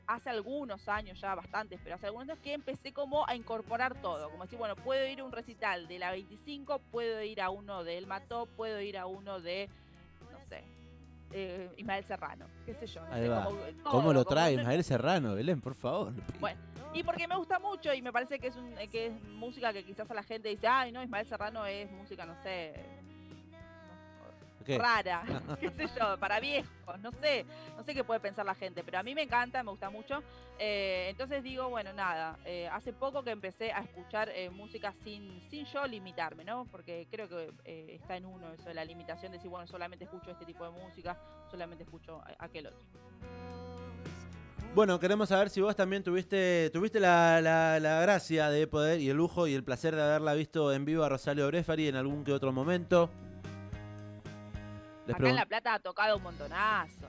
Speaker 6: hace algunos años, ya bastantes, pero hace algunos años que empecé como a incorporar todo. Como decir, bueno, puedo ir a un recital de la 25, puedo ir a uno de El Mató, puedo ir a uno de, no sé, eh, Ismael Serrano, qué sé yo. no sé, como-
Speaker 5: ¿Cómo
Speaker 6: todo,
Speaker 5: lo trae Ismael Serrano, Belén, por favor?
Speaker 6: Bueno, y porque me gusta mucho y me parece que es, un, eh, que es música que quizás a la gente dice, ay, no, Ismael Serrano es música, no sé,
Speaker 5: ¿Qué?
Speaker 6: rara, *laughs* *laughs* qué sé yo, para viejos, no sé, no sé qué puede pensar la gente, pero a mí me encanta, me gusta mucho. Eh, entonces digo, bueno, nada, eh, hace poco que empecé a escuchar eh, música sin, sin yo limitarme, ¿no? Porque creo que eh, está en uno eso de la limitación de decir, bueno, solamente escucho este tipo de música, solamente escucho aquel otro.
Speaker 5: Bueno, queremos saber si vos también tuviste tuviste la, la- la gracia de poder y el lujo y el placer de haberla visto en vivo a Rosario Brefari en algún que otro momento. Les
Speaker 6: Acá en La Plata ha tocado un montonazo.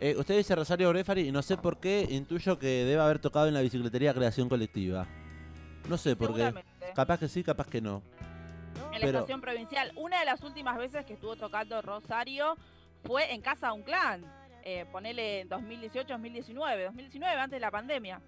Speaker 5: Eh, usted dice Rosario Brefari y no sé por qué intuyo que debe haber tocado en la bicicletería Creación Colectiva. No sé por qué. Capaz que sí, capaz que no.
Speaker 6: en la
Speaker 5: Pero-
Speaker 6: estación provincial. Una de las últimas veces que estuvo tocando Rosario fue en Casa de un Clan. Eh, ponele en 2018, 2019, 2019, antes de la pandemia.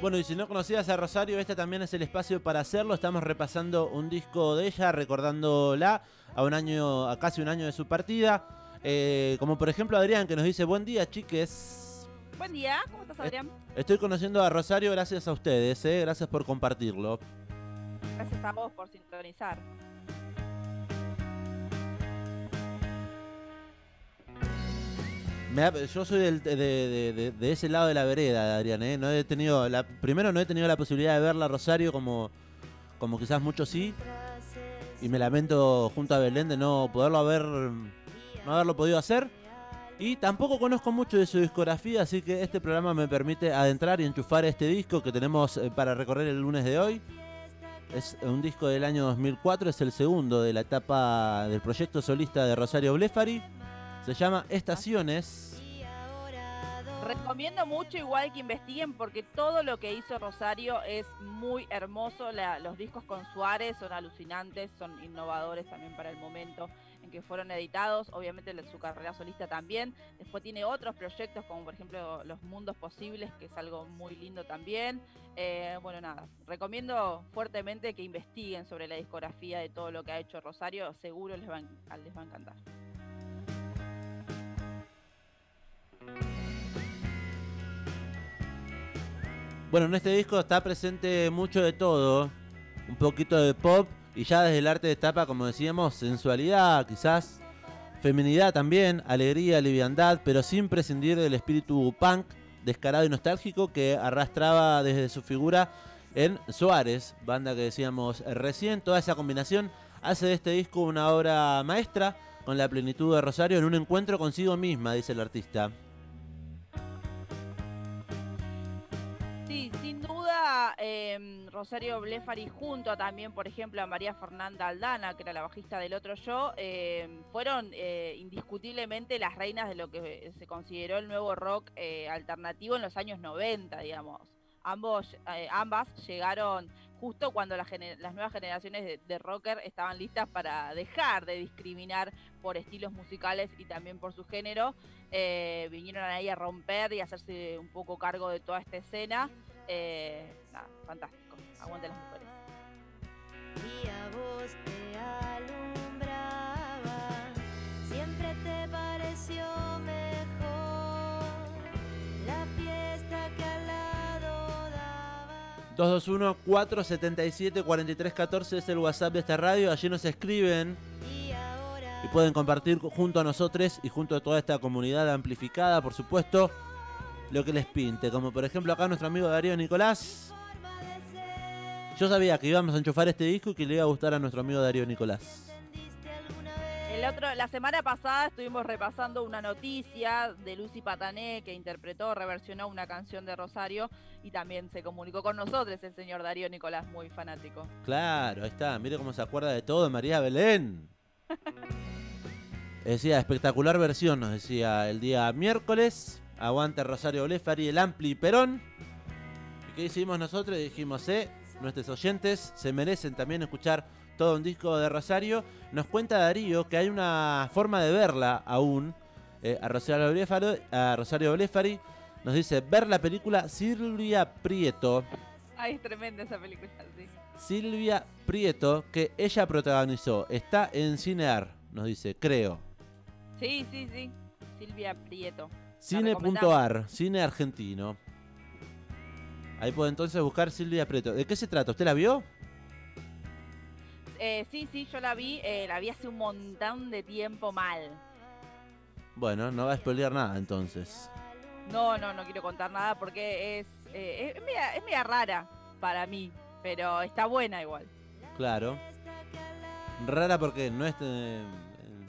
Speaker 5: Bueno, y si no conocías a Rosario, este también es el espacio para hacerlo. Estamos repasando un disco de ella, recordándola a un año, a casi un año de su partida. Eh, como por ejemplo Adrián, que nos dice, buen día, chiques.
Speaker 6: Buen día, ¿cómo estás, Adrián?
Speaker 5: Estoy conociendo a Rosario gracias a ustedes, eh. gracias por compartirlo.
Speaker 6: Gracias a vos por sintonizar.
Speaker 5: Yo soy del- de, de- ese lado de la vereda, Adrián. ¿eh? No he tenido la, primero no he tenido la posibilidad de verla Rosario como, como quizás muchos sí. Y me lamento junto a Belén de no poderlo haber, no haberlo podido hacer. Y tampoco conozco mucho de su discografía, así que este programa me permite adentrar y enchufar este disco que tenemos eh, para recorrer el lunes de hoy. Es un disco del año 2004, es el segundo de la etapa del proyecto solista de Rosario Blefari. Se llama Estaciones.
Speaker 6: Recomiendo mucho igual que investiguen porque todo lo que hizo Rosario es muy hermoso. La- los discos con Suárez son alucinantes, son innovadores también para el momento en que fueron editados. Obviamente su carrera solista también. Después tiene otros proyectos como por ejemplo Los Mundos Posibles, que es algo muy lindo también. Eh, bueno, nada, recomiendo fuertemente que investiguen sobre la discografía de todo lo que ha hecho Rosario. Seguro les va, les va a encantar.
Speaker 5: Bueno, en este disco está presente mucho de todo. un poquito de pop y ya desde el arte de tapa, como decíamos, sensualidad, quizás feminidad también, alegría, liviandad, pero sin prescindir del espíritu punk descarado y nostálgico que arrastraba desde su figura en Suárez, banda que decíamos recién. Toda esa combinación hace de este disco una obra maestra con la plenitud de Rosario en un encuentro consigo misma, dice el artista.
Speaker 6: Eh, Rosario Blefari junto a también, por ejemplo, a María Fernanda Aldana, que era la bajista del otro yo, eh, fueron eh, indiscutiblemente las reinas de lo que se consideró el nuevo rock eh, alternativo en los años 90, digamos. Ambos, eh, ambas llegaron justo cuando gener- las nuevas generaciones de, de rocker estaban listas para dejar de discriminar por estilos musicales y también por su género. Vinieron ahí a romper y a hacerse un poco cargo de toda esta escena. Eh, nada, fantástico. Aguante las mujeres.
Speaker 8: y a vos te alumbraba, siempre te pareció mejor la fiesta que al lado daba.
Speaker 5: 221-477-4314 es el WhatsApp de esta radio. Allí nos escriben
Speaker 8: Y
Speaker 5: pueden compartir junto a nosotros y junto a toda esta comunidad amplificada, por supuesto, lo que les pinte. Como por ejemplo acá nuestro amigo Darío Nicolás. Yo sabía que íbamos a enchufar este disco y que le iba a gustar a nuestro amigo Darío Nicolás.
Speaker 6: El otro, la semana pasada estuvimos repasando una noticia de Lucy Patané que interpretó, reversionó una canción de Rosario y también se comunicó con nosotros el señor Darío Nicolás, muy fanático.
Speaker 5: Claro, ahí está. Mire cómo se acuerda de todo María Belén. *laughs* Decía, espectacular versión, nos decía el día miércoles. Aguante Rosario Blefari, el Ampli Perón. ¿Y qué hicimos nosotros? Dijimos, eh, nuestros oyentes se merecen también escuchar todo un disco de Rosario. Nos cuenta Darío que hay una forma de verla aún eh, a, Rosario Blefari, a Rosario Blefari. Nos dice, ver la película Silvia Prieto.
Speaker 6: Ay, es tremenda esa película, sí.
Speaker 5: Silvia Prieto, que ella protagonizó. Está en Cinear, nos dice, creo.
Speaker 6: Sí, sí, sí. Silvia Prieto.
Speaker 5: Cine.ar, cine argentino. Ahí puede entonces buscar Silvia Prieto. ¿De qué se trata? ¿Usted la vio?
Speaker 6: Eh, sí, sí, yo la vi, eh, la vi hace un montón de tiempo mal.
Speaker 5: Bueno, no va a spoilear nada entonces.
Speaker 6: No, no, no quiero contar nada porque es, eh, es, media, es media rara para mí, pero está buena igual.
Speaker 5: Claro. Rara porque no es eh,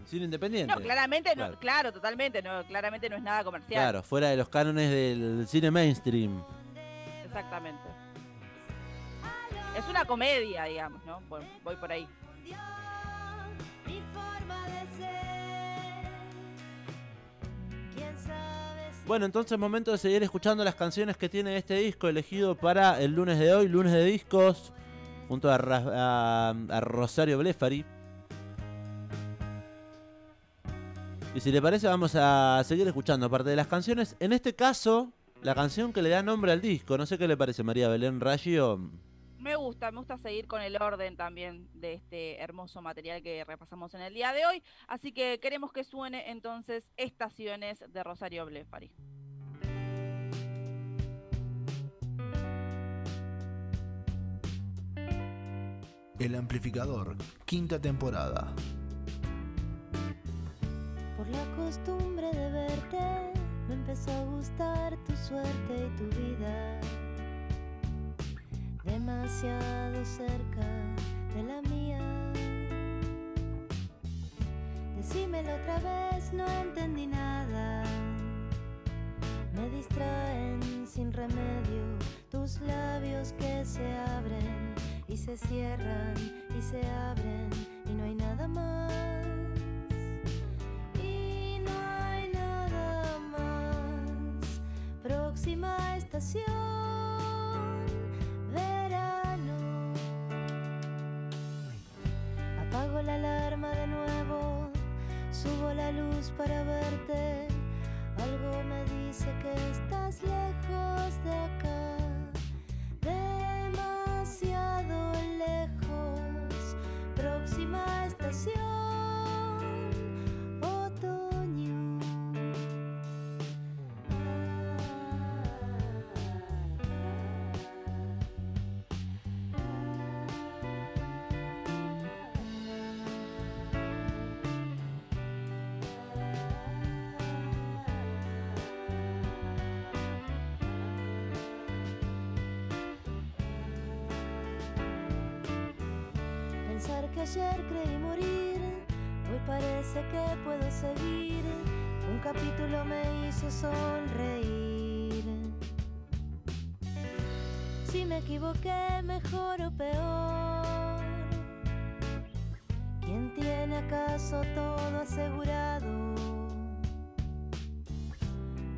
Speaker 5: cine independiente.
Speaker 6: No, claramente,
Speaker 5: Claro.
Speaker 6: no, claro, totalmente, no, claramente no es nada comercial.
Speaker 5: Claro, fuera de los cánones del cine mainstream.
Speaker 6: Exactamente. Es una comedia, digamos, ¿no? Bueno, voy por ahí.
Speaker 8: mi forma de ser. ¿Quién sabe si
Speaker 5: Bueno, entonces es momento de seguir escuchando las canciones que tiene este disco elegido para el lunes de hoy, lunes de discos, junto a- a Rosario Blefari. Y si le parece, vamos a seguir escuchando parte de las canciones. En este caso, la canción que le da nombre al disco. No sé qué le parece, María Belén Raggio.
Speaker 6: Me gusta, me gusta seguir con el orden también de este hermoso material que repasamos en el día de hoy. Así que queremos que suene entonces Estaciones de Rosario Blefari.
Speaker 1: El amplificador, quinta temporada.
Speaker 8: La costumbre de verte, me empezó a gustar tu suerte y tu vida. Demasiado cerca de la mía. Decímelo otra vez, no entendí nada. Me distraen sin remedio tus labios que se abren y se cierran y se abren y no hay nada más. Próxima estación, verano. Apago la alarma de nuevo, subo la luz para verte. Algo me dice que estás lejos de acá, demasiado lejos. Próxima estación, ayer creí morir, hoy parece que puedo seguir. Un capítulo me hizo sonreír. Si me equivoqué, mejor o peor. ¿Quién tiene acaso todo asegurado?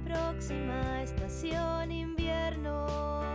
Speaker 8: Próxima estación invierno.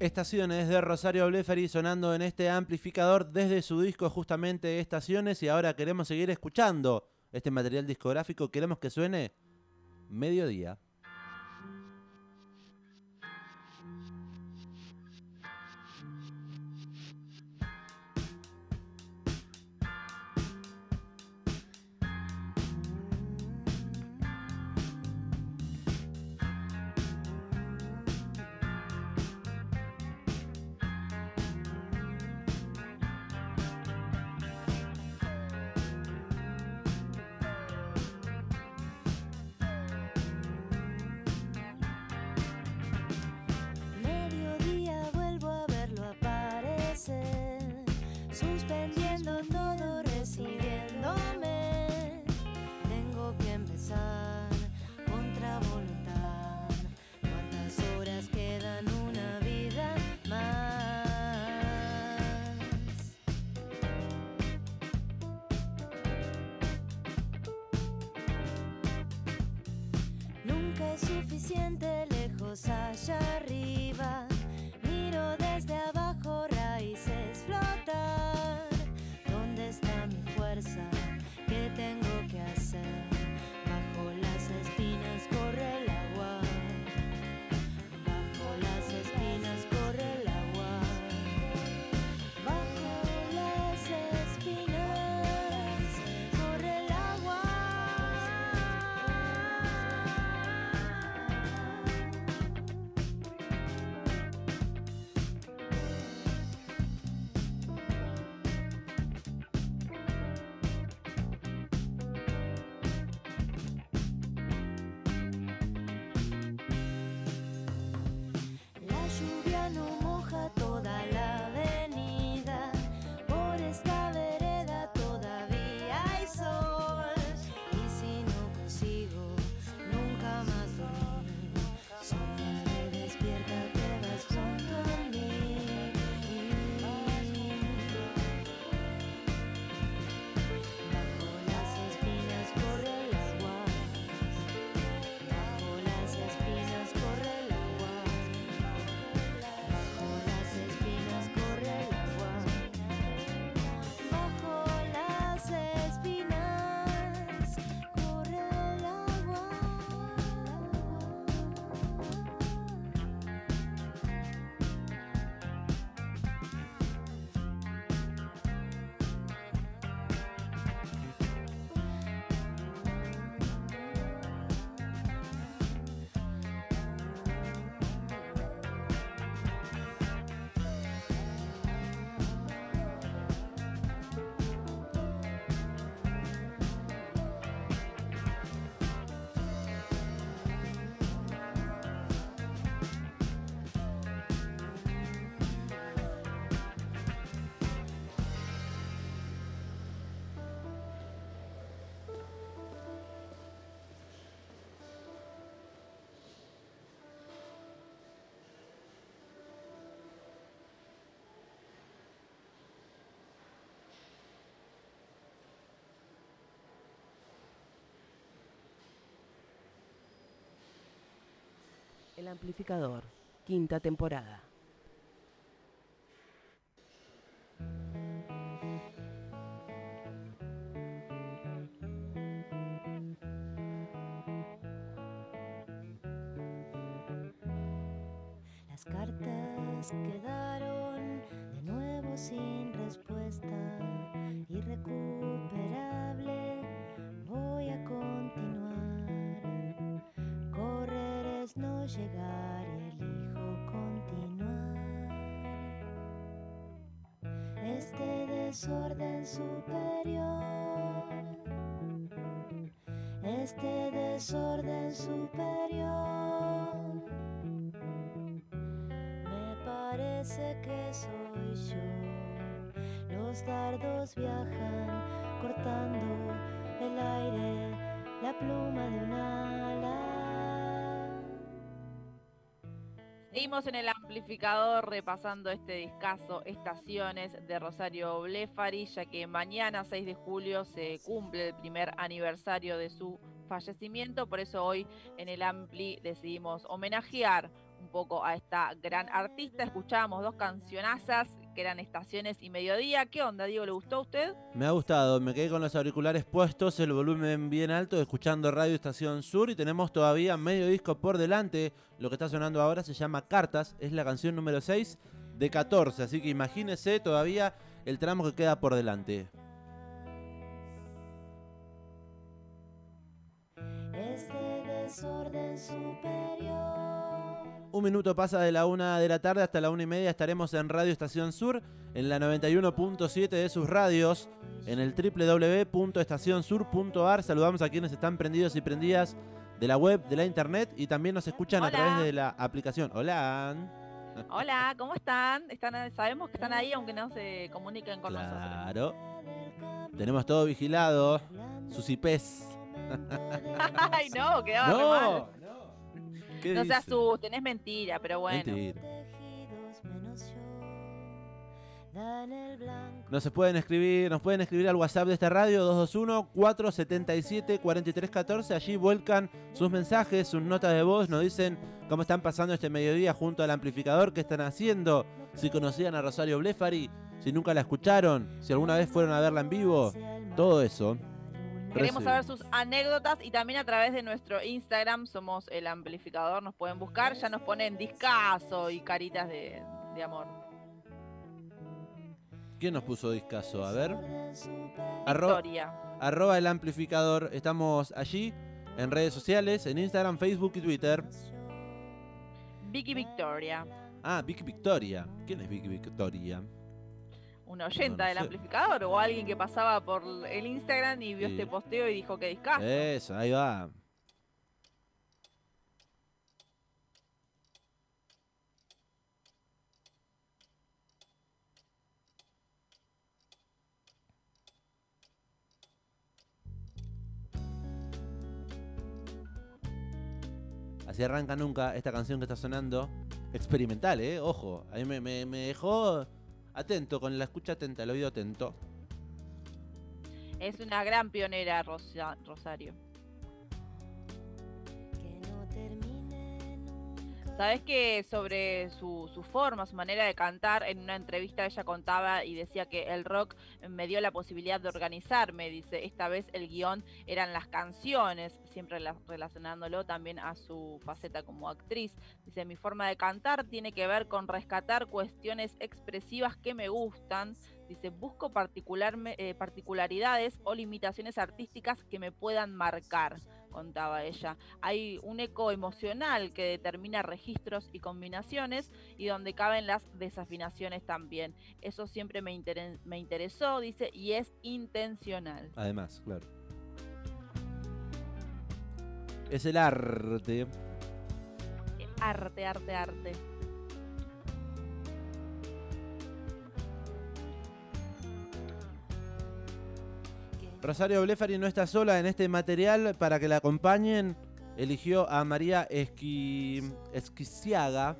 Speaker 5: Estaciones de Rosario Blefari sonando en este amplificador desde su disco justamente Estaciones y ahora queremos seguir escuchando este material discográfico, queremos que suene mediodía.
Speaker 8: cielo El
Speaker 2: amplificador, quinta temporada.
Speaker 8: Superior. Me parece que soy yo. Los dardos viajan cortando el aire, la pluma de un ala.
Speaker 6: Seguimos en el amplificador repasando este discazo Estaciones de Rosario Blefari, ya que mañana 6 de julio se cumple el primer aniversario de su fallecimiento, por eso hoy en el Ampli decidimos homenajear un poco a esta gran artista. Escuchábamos dos cancionazas que eran Estaciones y Mediodía. ¿Qué onda, Diego? ¿Le gustó a usted?
Speaker 5: Me ha gustado, me quedé con los auriculares puestos, el volumen bien alto, escuchando Radio Estación Sur y tenemos todavía medio disco por delante. Lo que está sonando ahora se llama Cartas, es la canción número 6 de 14, así que imagínese todavía el tramo que queda por delante. Un minuto pasa de la una de la tarde hasta la una y media. Estaremos en Radio Estación Sur, en la 91.7 de sus radios, en el www.estacionsur.ar. Saludamos a quienes están prendidos y prendidas de la web, de la internet y también nos escuchan a través de la aplicación. Hola.
Speaker 6: Hola, ¿cómo están? están? Sabemos que están ahí, aunque no se comuniquen con nosotros.
Speaker 5: Claro. Tenemos todo vigilado. Sus IPs. *laughs*
Speaker 6: Ay, no, quedaba re mal.
Speaker 5: No, no. ¿Qué
Speaker 6: No se asusten, es mentira, pero bueno.
Speaker 5: Mentira. Nos se pueden escribir, nos pueden escribir al WhatsApp de esta radio 221-477-4314. Allí vuelcan sus mensajes, sus notas de voz, nos dicen cómo están pasando este mediodía junto al amplificador, qué están haciendo, si conocían a Rosario Blefari, si nunca la escucharon, si alguna vez fueron a verla en vivo, todo eso.
Speaker 6: Queremos saber sus anécdotas y también a través de nuestro Instagram somos el amplificador, nos pueden buscar, ya nos ponen discazo y caritas de, de amor.
Speaker 5: ¿Quién nos puso discaso? A ver. Arro-
Speaker 6: Victoria.
Speaker 5: arroba el amplificador. Estamos allí en redes sociales, en Instagram, Facebook y Twitter.
Speaker 6: Vicky Victoria,
Speaker 5: Ah, Vicky Victoria. ¿Quién es Vicky Victoria?
Speaker 6: Una oyenta
Speaker 5: No, no
Speaker 6: del
Speaker 5: sé.
Speaker 6: amplificador o alguien que pasaba por el Instagram y vio
Speaker 5: Sí.
Speaker 6: este posteo y dijo que discazo.
Speaker 5: Eso, ahí va. Así arranca nunca esta canción que está sonando. Experimental, ¿eh? Ojo. A mí me, me- me dejó atento, con la escucha atenta, el oído atento.
Speaker 6: Es una gran pionera Rosa- Rosario. Sabes que sobre su, forma, su manera de cantar, en una entrevista ella contaba y decía que el rock me dio la posibilidad de organizarme, dice, esta vez el guion eran las canciones, siempre la- relacionándolo también a su faceta como actriz. Dice, mi forma de cantar tiene que ver con rescatar cuestiones expresivas que me gustan. Dice, busco eh, particularidades o limitaciones artísticas que me puedan marcar, contaba ella hay un eco emocional que determina registros y combinaciones y donde caben las desafinaciones también. Eso siempre me, me interesó, dice, y es intencional.
Speaker 5: Además, claro. Es el arte.
Speaker 6: Arte, arte, arte.
Speaker 5: Rosario Blefari no está sola en este material para que la acompañen. Eligió a María Esqui... Esquiciaga,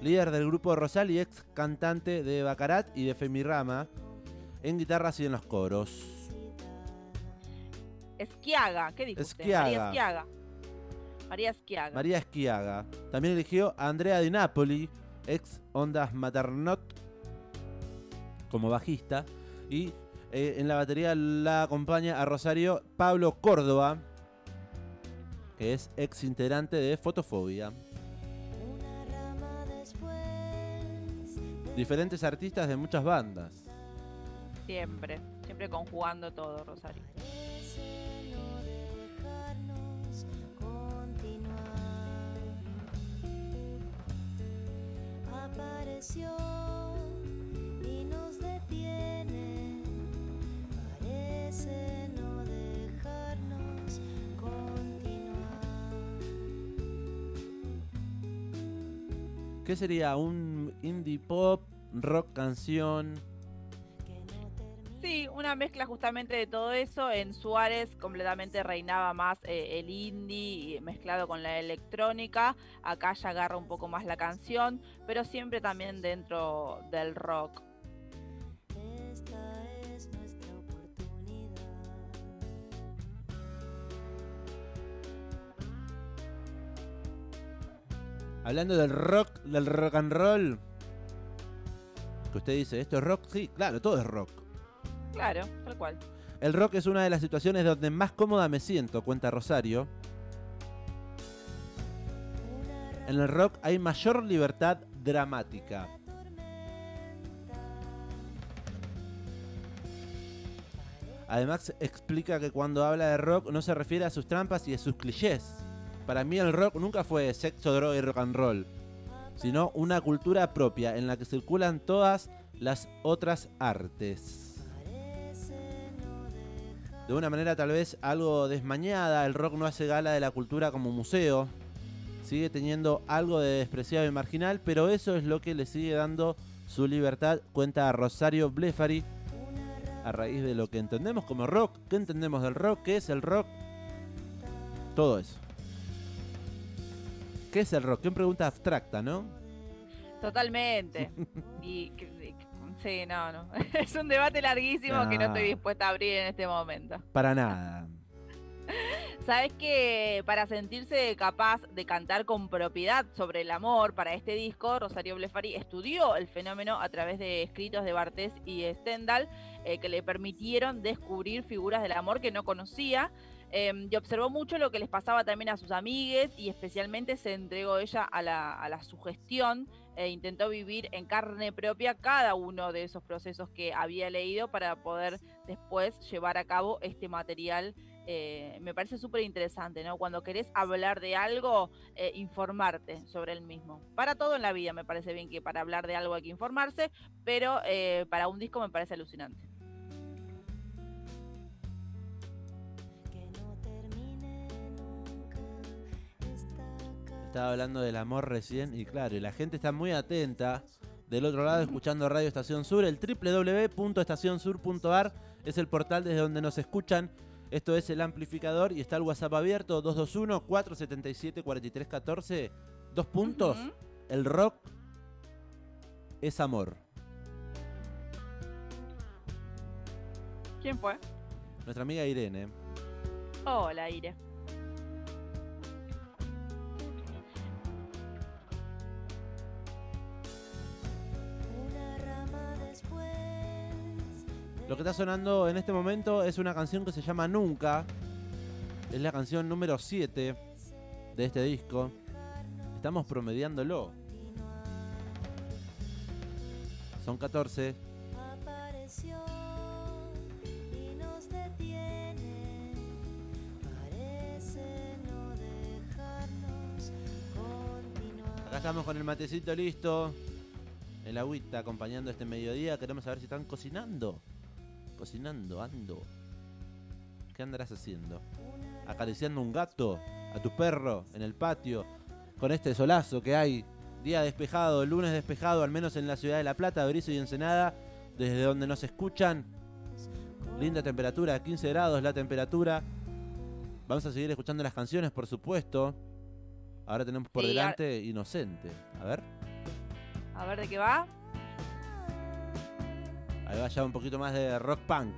Speaker 5: líder del grupo Rosal y ex cantante de Bacarat y de Femirama, en guitarras y en los coros.
Speaker 6: Esquiaga, ¿qué dijo usted?
Speaker 5: Esquiaga.
Speaker 6: María Esquiaga. María Schiaga.
Speaker 5: María Esquiaga. También eligió a Andrea Di Napoli, ex Ondas Maternot, como bajista. Y eh, en la batería la acompaña a Rosario Pablo Córdoba, que es ex integrante de Fotofobia.
Speaker 8: Una rama después.
Speaker 5: Diferentes artistas de muchas bandas.
Speaker 6: Siempre, siempre conjugando todo, Rosario.
Speaker 8: Parece no dejarnos continuar. Apareció
Speaker 5: ¿Qué sería? ¿Un indie pop, rock canción?
Speaker 6: Sí, una mezcla justamente de todo eso. En Suárez completamente reinaba más eh, el indie y mezclado con la electrónica. Acá ya agarra un poco más la canción, pero siempre también dentro del rock.
Speaker 5: Hablando del rock, del rock and roll. Que usted dice, ¿esto es rock? Sí, claro, todo es rock.
Speaker 6: Claro, tal cual.
Speaker 5: El rock es una de las situaciones donde más cómoda me siento, cuenta Rosario. En el rock hay mayor libertad dramática. Además explica que cuando habla de rock no se refiere a sus trampas y a sus clichés. Para mí el rock nunca fue sexo, droga y rock and roll, sino una cultura propia en la que circulan todas las otras artes. De una manera tal vez algo desmañada, el rock no hace gala de la cultura como museo. Sigue teniendo algo de despreciable y marginal, pero eso es lo que le sigue dando su libertad, cuenta Rosario Blefari, a raíz de lo que entendemos como rock. ¿Qué entendemos del rock? ¿Qué es el rock? Todo eso. ¿Qué es el rock? Qué pregunta abstracta, ¿no?
Speaker 6: Totalmente. *laughs* y sí, no, no. *laughs* Es un debate larguísimo que no estoy dispuesta a abrir en este momento.
Speaker 5: Para nada. *laughs*
Speaker 6: Sabes que para sentirse capaz de cantar con propiedad sobre el amor para este disco, Rosario Blefari estudió el fenómeno a través de escritos de Bartés y Stendhal eh, que le permitieron descubrir figuras del amor que no conocía. Eh, y observó mucho lo que les pasaba también a sus amigues y especialmente se entregó ella a la, a la sugestión e intentó vivir en carne propia cada uno de esos procesos que había leído para poder después llevar a cabo este material eh, me parece súper interesante, ¿no? Cuando querés hablar de algo, eh, informarte sobre el mismo. Para todo en la vida me parece bien que para hablar de algo hay que informarse, pero eh, para un disco me parece alucinante.
Speaker 5: Estaba hablando del amor recién y claro, y la gente está muy atenta del otro lado escuchando Radio Estación Sur. El www.estacionsur.ar es el portal desde donde nos escuchan. Esto es el amplificador y está el WhatsApp abierto 221-477-4314. Dos puntos. El rock es amor.
Speaker 6: ¿Quién fue?
Speaker 5: Nuestra amiga Irene.
Speaker 6: Hola, Ire.
Speaker 5: Lo que está sonando en este momento es una canción que se llama Nunca. Es la canción número 7 de este disco. Estamos promediándolo. Son 14.
Speaker 8: apareció y nos detiene parece no dejarnos continuar
Speaker 5: Acá estamos con el matecito listo. El agüita acompañando este mediodía. Queremos saber si están cocinando. Cocinando, ando. ¿Qué andarás haciendo? Acariciando un gato, a tu perro, en el patio, con este solazo que hay. Día despejado, lunes despejado, al menos en la ciudad de La Plata, Berizo y Ensenada, desde donde nos escuchan. Linda temperatura, 15 grados la temperatura. Vamos a seguir escuchando las canciones, por supuesto. Ahora tenemos por
Speaker 6: Sí,
Speaker 5: delante Inocente. A ver,
Speaker 6: A ver de qué va.
Speaker 5: Ahí va ya un poquito más de rock punk.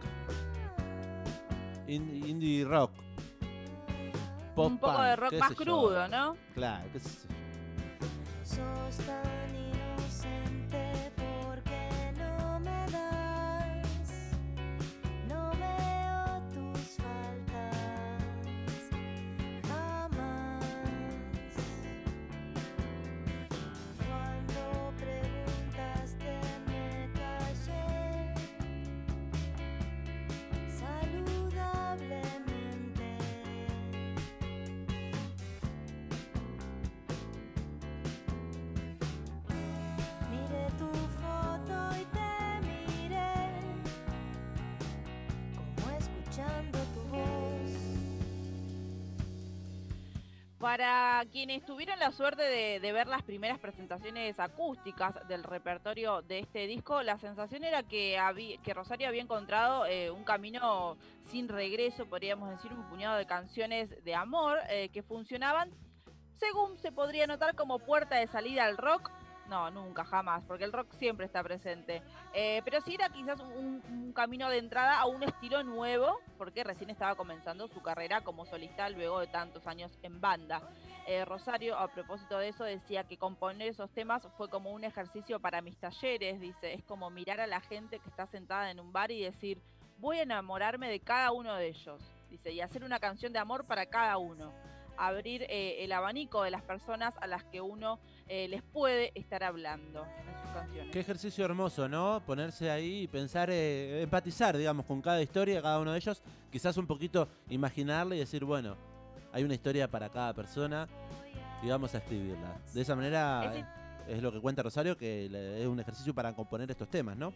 Speaker 5: In- indie rock.
Speaker 8: Pop
Speaker 6: un poco
Speaker 8: punk,
Speaker 6: de rock más
Speaker 8: yo.
Speaker 6: crudo, ¿no?
Speaker 8: Claro, qué sé yo.
Speaker 6: Para quienes tuvieron la suerte de, ver las primeras presentaciones acústicas del repertorio de este disco, la sensación era que Rosario había encontrado eh, un camino sin regreso, podríamos decir, un puñado de canciones de amor eh, que funcionaban, según se podría notar, como puerta de salida al rock. No, nunca, jamás, porque el rock siempre está presente. Eh, pero sí era quizás un, camino de entrada a un estilo nuevo, porque recién estaba comenzando su carrera como solista luego de tantos años en banda. Eh, Rosario, a propósito de eso, decía que componer esos temas fue como un ejercicio para mis talleres, dice, es como mirar a la gente que está sentada en un bar y decir, voy a enamorarme de cada uno de ellos, dice, y hacer una canción de amor para cada uno. Abrir eh, el abanico de las personas a las que uno eh, les puede estar hablando en sus canciones.
Speaker 8: Qué ejercicio hermoso, ¿no? Ponerse ahí y pensar, eh, empatizar, digamos, con cada historia, cada uno de ellos. Quizás un poquito imaginarle y decir, bueno, hay una historia para cada persona y vamos a escribirla. De esa manera es lo que cuenta Rosario, que es un ejercicio para componer estos temas, ¿no?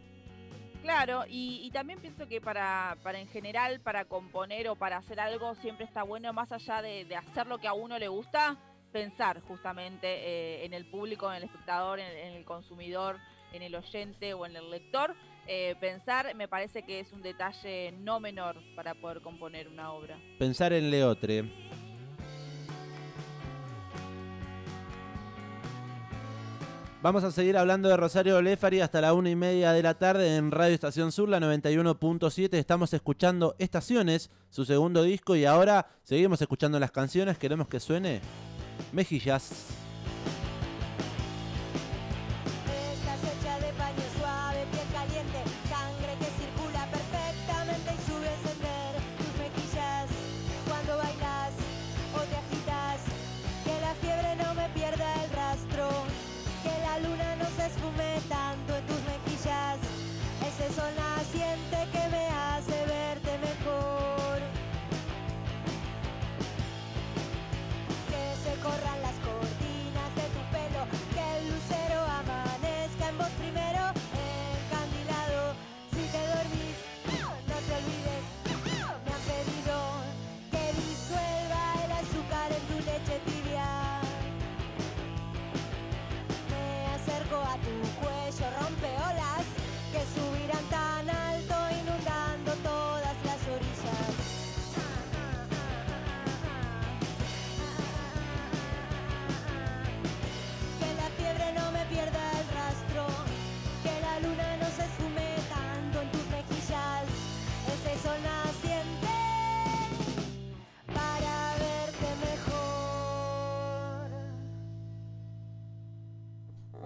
Speaker 6: Claro, y, y también pienso que para, para en general, para componer o para hacer algo, siempre está bueno, más allá de, de hacer lo que a uno le gusta, pensar justamente eh, en el público, en el espectador, en, el consumidor, en el oyente o en el lector. Eh, pensar me parece que es un detalle no menor para poder componer una obra.
Speaker 8: Pensar en Leotre. Vamos a seguir hablando de Rosario Lefari hasta la una y media de la tarde en Radio Estación Sur, la 91.7. Estamos escuchando Estaciones, su segundo disco, y ahora seguimos escuchando las canciones. Queremos que suene Mejillas.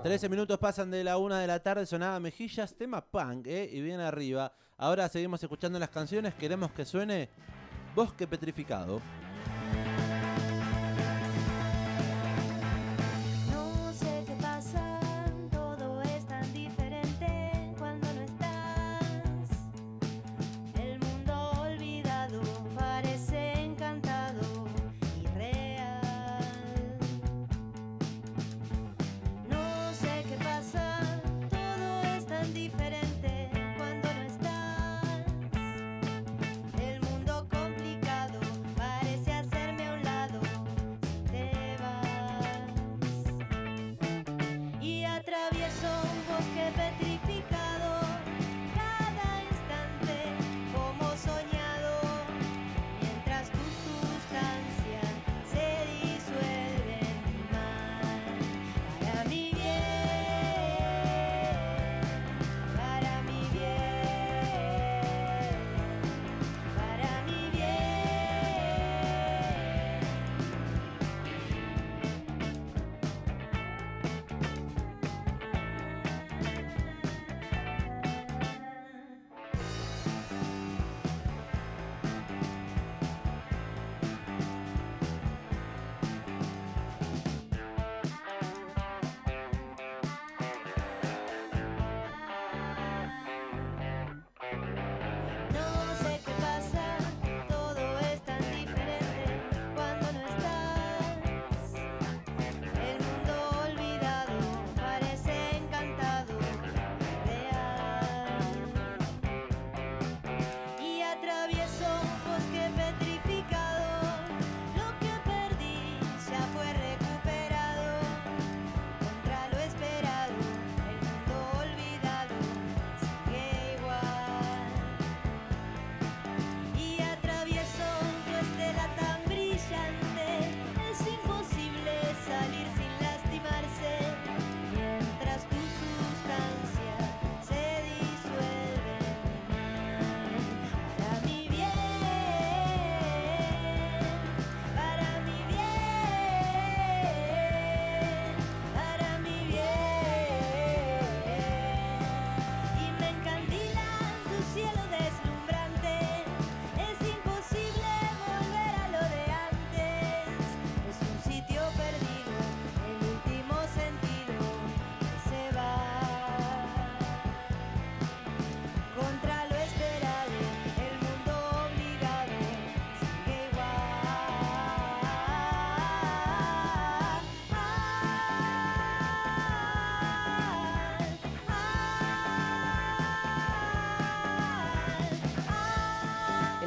Speaker 8: 13 minutos pasan de la una de la tarde, sonaba Mejillas, tema punk, ¿eh? Y bien arriba. Ahora seguimos escuchando las canciones, queremos que suene Bosque Petrificado.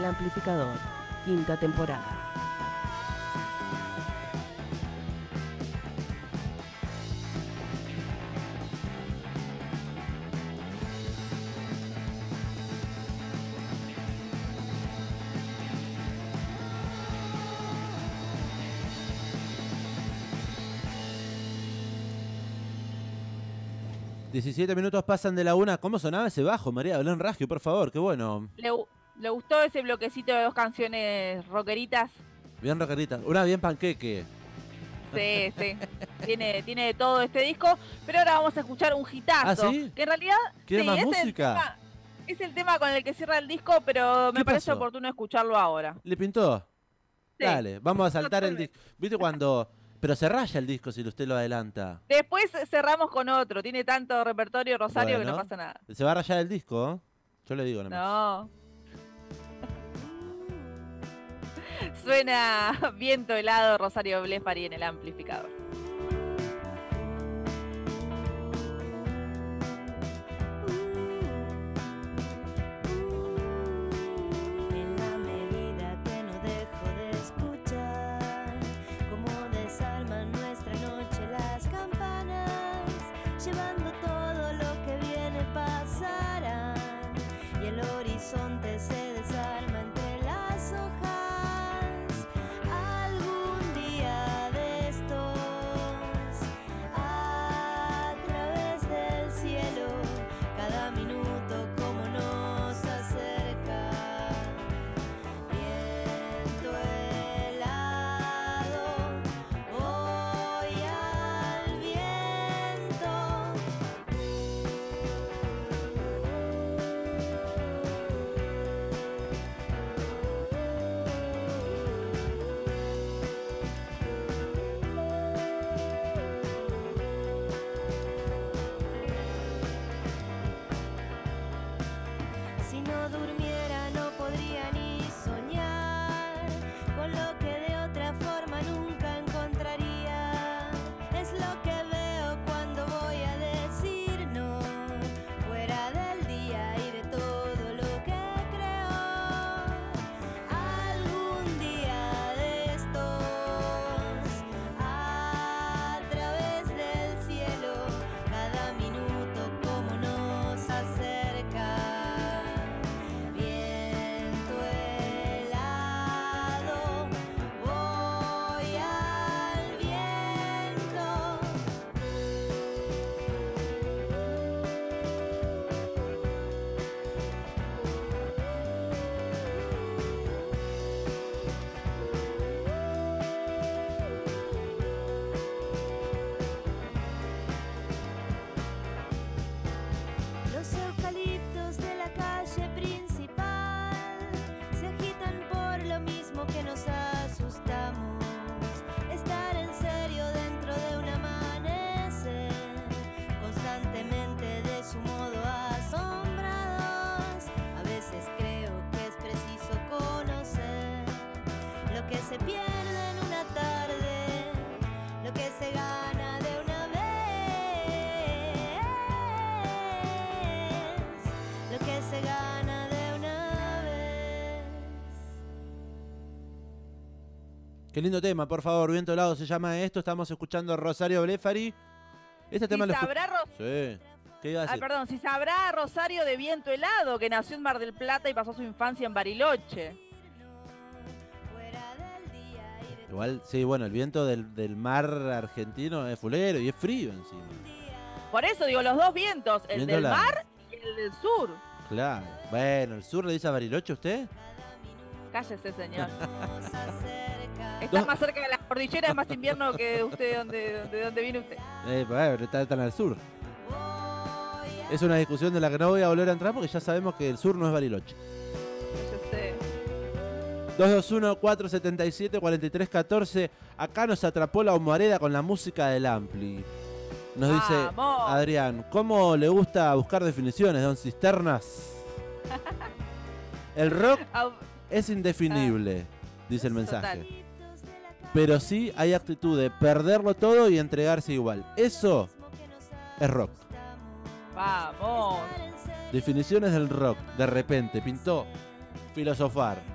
Speaker 9: El
Speaker 2: amplificador, quinta temporada.
Speaker 5: 17 minutos pasan de la una. ¿Cómo sonaba ese bajo, María Belén Raggio? Por favor, qué bueno.
Speaker 8: ¿Le, gu- le gustó ese bloquecito de dos canciones rockeritas?
Speaker 5: Bien rockerita. Una bien panqueque.
Speaker 8: Sí, *laughs* sí. tiene, tiene de todo este disco. Pero ahora vamos a escuchar un hitazo.
Speaker 5: ¿Ah, sí?
Speaker 8: Que en realidad.
Speaker 5: ¿Quiere
Speaker 8: sí,
Speaker 5: más
Speaker 8: es el
Speaker 5: música?
Speaker 8: tema- Es el tema con el que cierra el disco, pero me
Speaker 5: ¿Qué
Speaker 8: parece
Speaker 5: pasó?
Speaker 8: oportuno escucharlo ahora.
Speaker 5: ¿Le pintó?
Speaker 8: Sí.
Speaker 5: Dale, vamos a saltar el disco. ¿Viste cuando.? Pero se raya el disco si usted lo adelanta.
Speaker 8: Después cerramos con otro. Tiene tanto repertorio Rosario que no pasa nada.
Speaker 5: Se va a rayar el disco, ¿eh? Yo le digo nomás.
Speaker 8: No. Suena *laughs* viento helado Rosario Blefari en el amplificador.
Speaker 5: Lindo tema, por favor. Viento helado se llama esto. Estamos escuchando Rosario Blefari. Este tema
Speaker 8: Si
Speaker 5: lo escu-
Speaker 8: sabrá, Ro-
Speaker 5: Sí. ¿Qué iba a
Speaker 8: ah,
Speaker 5: decir?
Speaker 8: perdón, si sabrá Rosario de Viento Helado, que nació en Mar del Plata y pasó su infancia en Bariloche.
Speaker 5: Igual, sí, bueno, el viento del, del mar argentino es fulero y es frío encima.
Speaker 8: Por eso digo, los dos vientos, el
Speaker 5: Viento
Speaker 8: del
Speaker 5: helado.
Speaker 8: mar y el del sur.
Speaker 5: Claro. Bueno, ¿el sur le dice a Bariloche a usted?
Speaker 8: Cállese, señor. *laughs* Está más cerca de la cordillera, es más invierno que usted, donde, de dónde viene usted.
Speaker 5: Eh, bueno, está tan al sur. Es una discusión de la que no voy a volver a entrar porque ya sabemos que el sur no es Bariloche.
Speaker 8: Cállese.
Speaker 5: 221-477-4314. Acá nos atrapó la humareda con la música del Ampli. Nos dice. Adrián, ¿cómo le gusta buscar definiciones, don Cisternas? *laughs* El rock es indefinible, dice el mensaje. Pero sí hay actitud de perderlo todo y entregarse igual. Eso es rock.
Speaker 8: Vamos.
Speaker 5: Definiciones del rock. De repente pintó filosofar.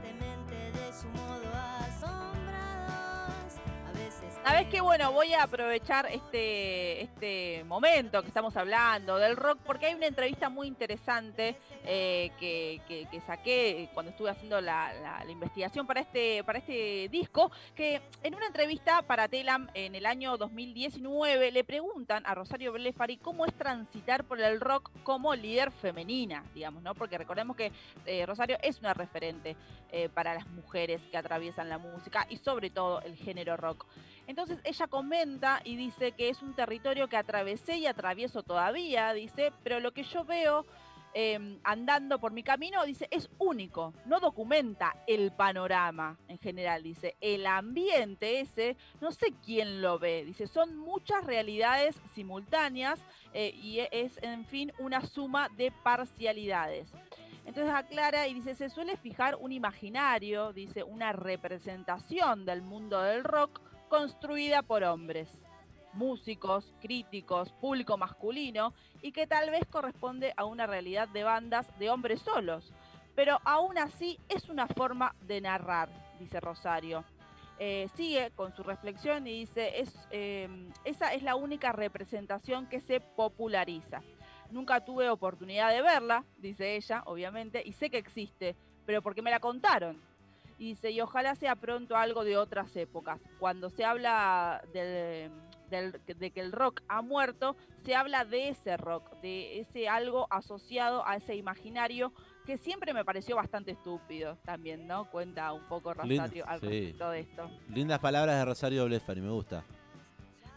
Speaker 6: Sabes que bueno, voy a aprovechar este, este momento que estamos hablando del rock, porque hay una entrevista muy interesante eh, que, que- saqué cuando estuve haciendo la, la- la investigación para este, para este disco, que en una entrevista para Telam en el año 2019 le preguntan a Rosario Blefari cómo es transitar por el rock como líder femenina, digamos, ¿no? Porque recordemos que eh, Rosario es una referente eh, para las mujeres que atraviesan la música y sobre todo el género rock. Entonces ella comenta y dice que es un territorio que atravesé y atravieso todavía, dice, pero lo que yo veo eh, andando por mi camino, dice, es único, no documenta el panorama en general, dice, el ambiente ese, no sé quién lo ve, dice, son muchas realidades simultáneas eh, y es, en fin, una suma de parcialidades. Entonces aclara y dice, se suele fijar un imaginario, dice, una representación del mundo del rock construida por hombres, músicos, críticos, público masculino, y que tal vez corresponde a una realidad de bandas de hombres solos. Pero aún así es una forma de narrar, dice Rosario. Eh, sigue con su reflexión y dice, eh, esa es la única representación que se populariza. Nunca tuve oportunidad de verla, dice ella, obviamente, y sé que existe, pero porque me la contaron. Y dice, y ojalá sea pronto algo de otras épocas. Cuando se habla del, del- de que el rock ha muerto, se habla de ese rock, de ese algo asociado a ese imaginario que siempre me pareció bastante estúpido también, ¿no? Cuenta un poco Rosario al
Speaker 5: sí.
Speaker 6: respecto de esto.
Speaker 5: Lindas palabras de Rosario Blefari, me gusta.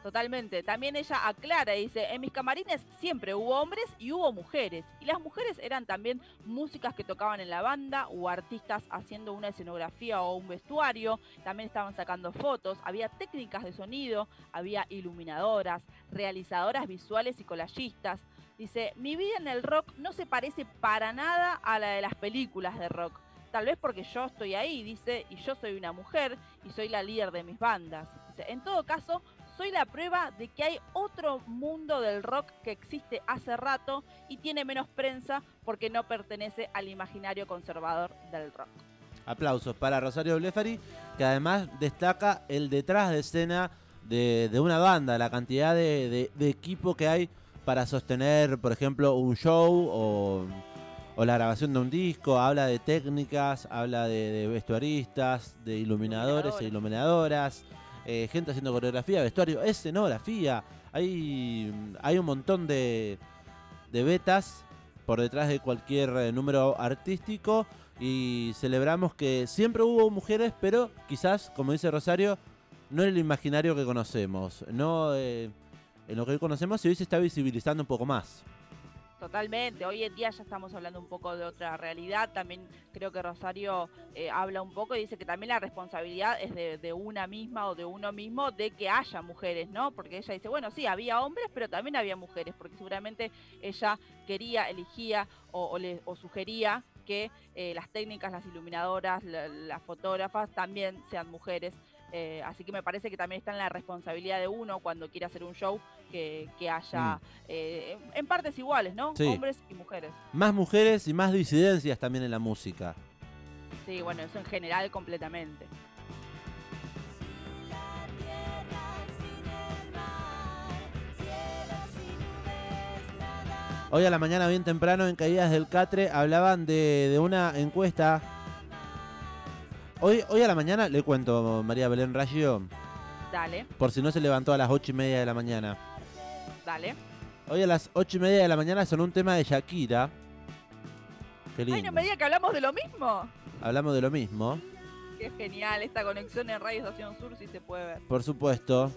Speaker 6: Totalmente. También ella aclara dice, en mis camarines siempre hubo hombres y hubo mujeres. Y las mujeres eran también músicas que tocaban en la banda o artistas haciendo una escenografía o un vestuario. También estaban sacando fotos. Había técnicas de sonido, había iluminadoras, realizadoras visuales y colallistas. Dice, mi vida en el rock no se parece para nada a la de las películas de rock. Tal vez porque yo estoy ahí, dice, y yo soy una mujer y soy la líder de mis bandas. Dice, en todo caso, soy la prueba de que hay otro mundo del rock que existe hace rato y tiene menos prensa porque no pertenece al imaginario conservador del rock.
Speaker 5: Aplausos para Rosario Blefari, que además destaca el detrás de escena de, de una banda, la cantidad de, de- de equipo que hay para sostener, por ejemplo, un show o, o la grabación de un disco. Habla de técnicas, habla de, de vestuaristas, de iluminadores e iluminadoras, eh, gente haciendo coreografía, vestuario, escenografía. Hay, hay un montón de, de betas por detrás de cualquier eh, número artístico y celebramos que siempre hubo mujeres, pero quizás, como dice Rosario, no en el imaginario que conocemos, no eh, en lo que hoy conocemos y hoy se está visibilizando un poco más.
Speaker 6: Totalmente, hoy en día ya estamos hablando un poco de otra realidad, también creo que Rosario eh, habla un poco y dice que también la responsabilidad es de, una misma o de uno mismo de que haya mujeres, ¿no? Porque ella dice, bueno, sí, había hombres, pero también había mujeres, porque seguramente ella quería, elegía o, o le- o sugería que eh, las técnicas, las iluminadoras, la- las fotógrafas también sean mujeres. Eh, así que me parece que también está en la responsabilidad de uno cuando quiere hacer un show que, que haya eh, en- en partes iguales, ¿no?
Speaker 5: Sí.
Speaker 6: Hombres y mujeres.
Speaker 5: Más mujeres y más disidencias también en la música.
Speaker 6: Sí, bueno, eso en general completamente.
Speaker 5: Hoy a la mañana, bien temprano, en Caídas del Catre, hablaban de, de una encuesta. Hoy, hoy a la mañana, le cuento, María Belén Raggio,
Speaker 6: Dale,
Speaker 5: por si no se levantó a las ocho y media de la mañana.
Speaker 6: dale.
Speaker 5: Hoy a las ocho y media de la mañana son un tema de Shakira. Qué lindo.
Speaker 6: Ay, no me diga que hablamos de lo mismo.
Speaker 5: Hablamos de lo mismo,
Speaker 6: Qué genial esta conexión en Radio Estación Sur, si se puede ver.
Speaker 5: por supuesto.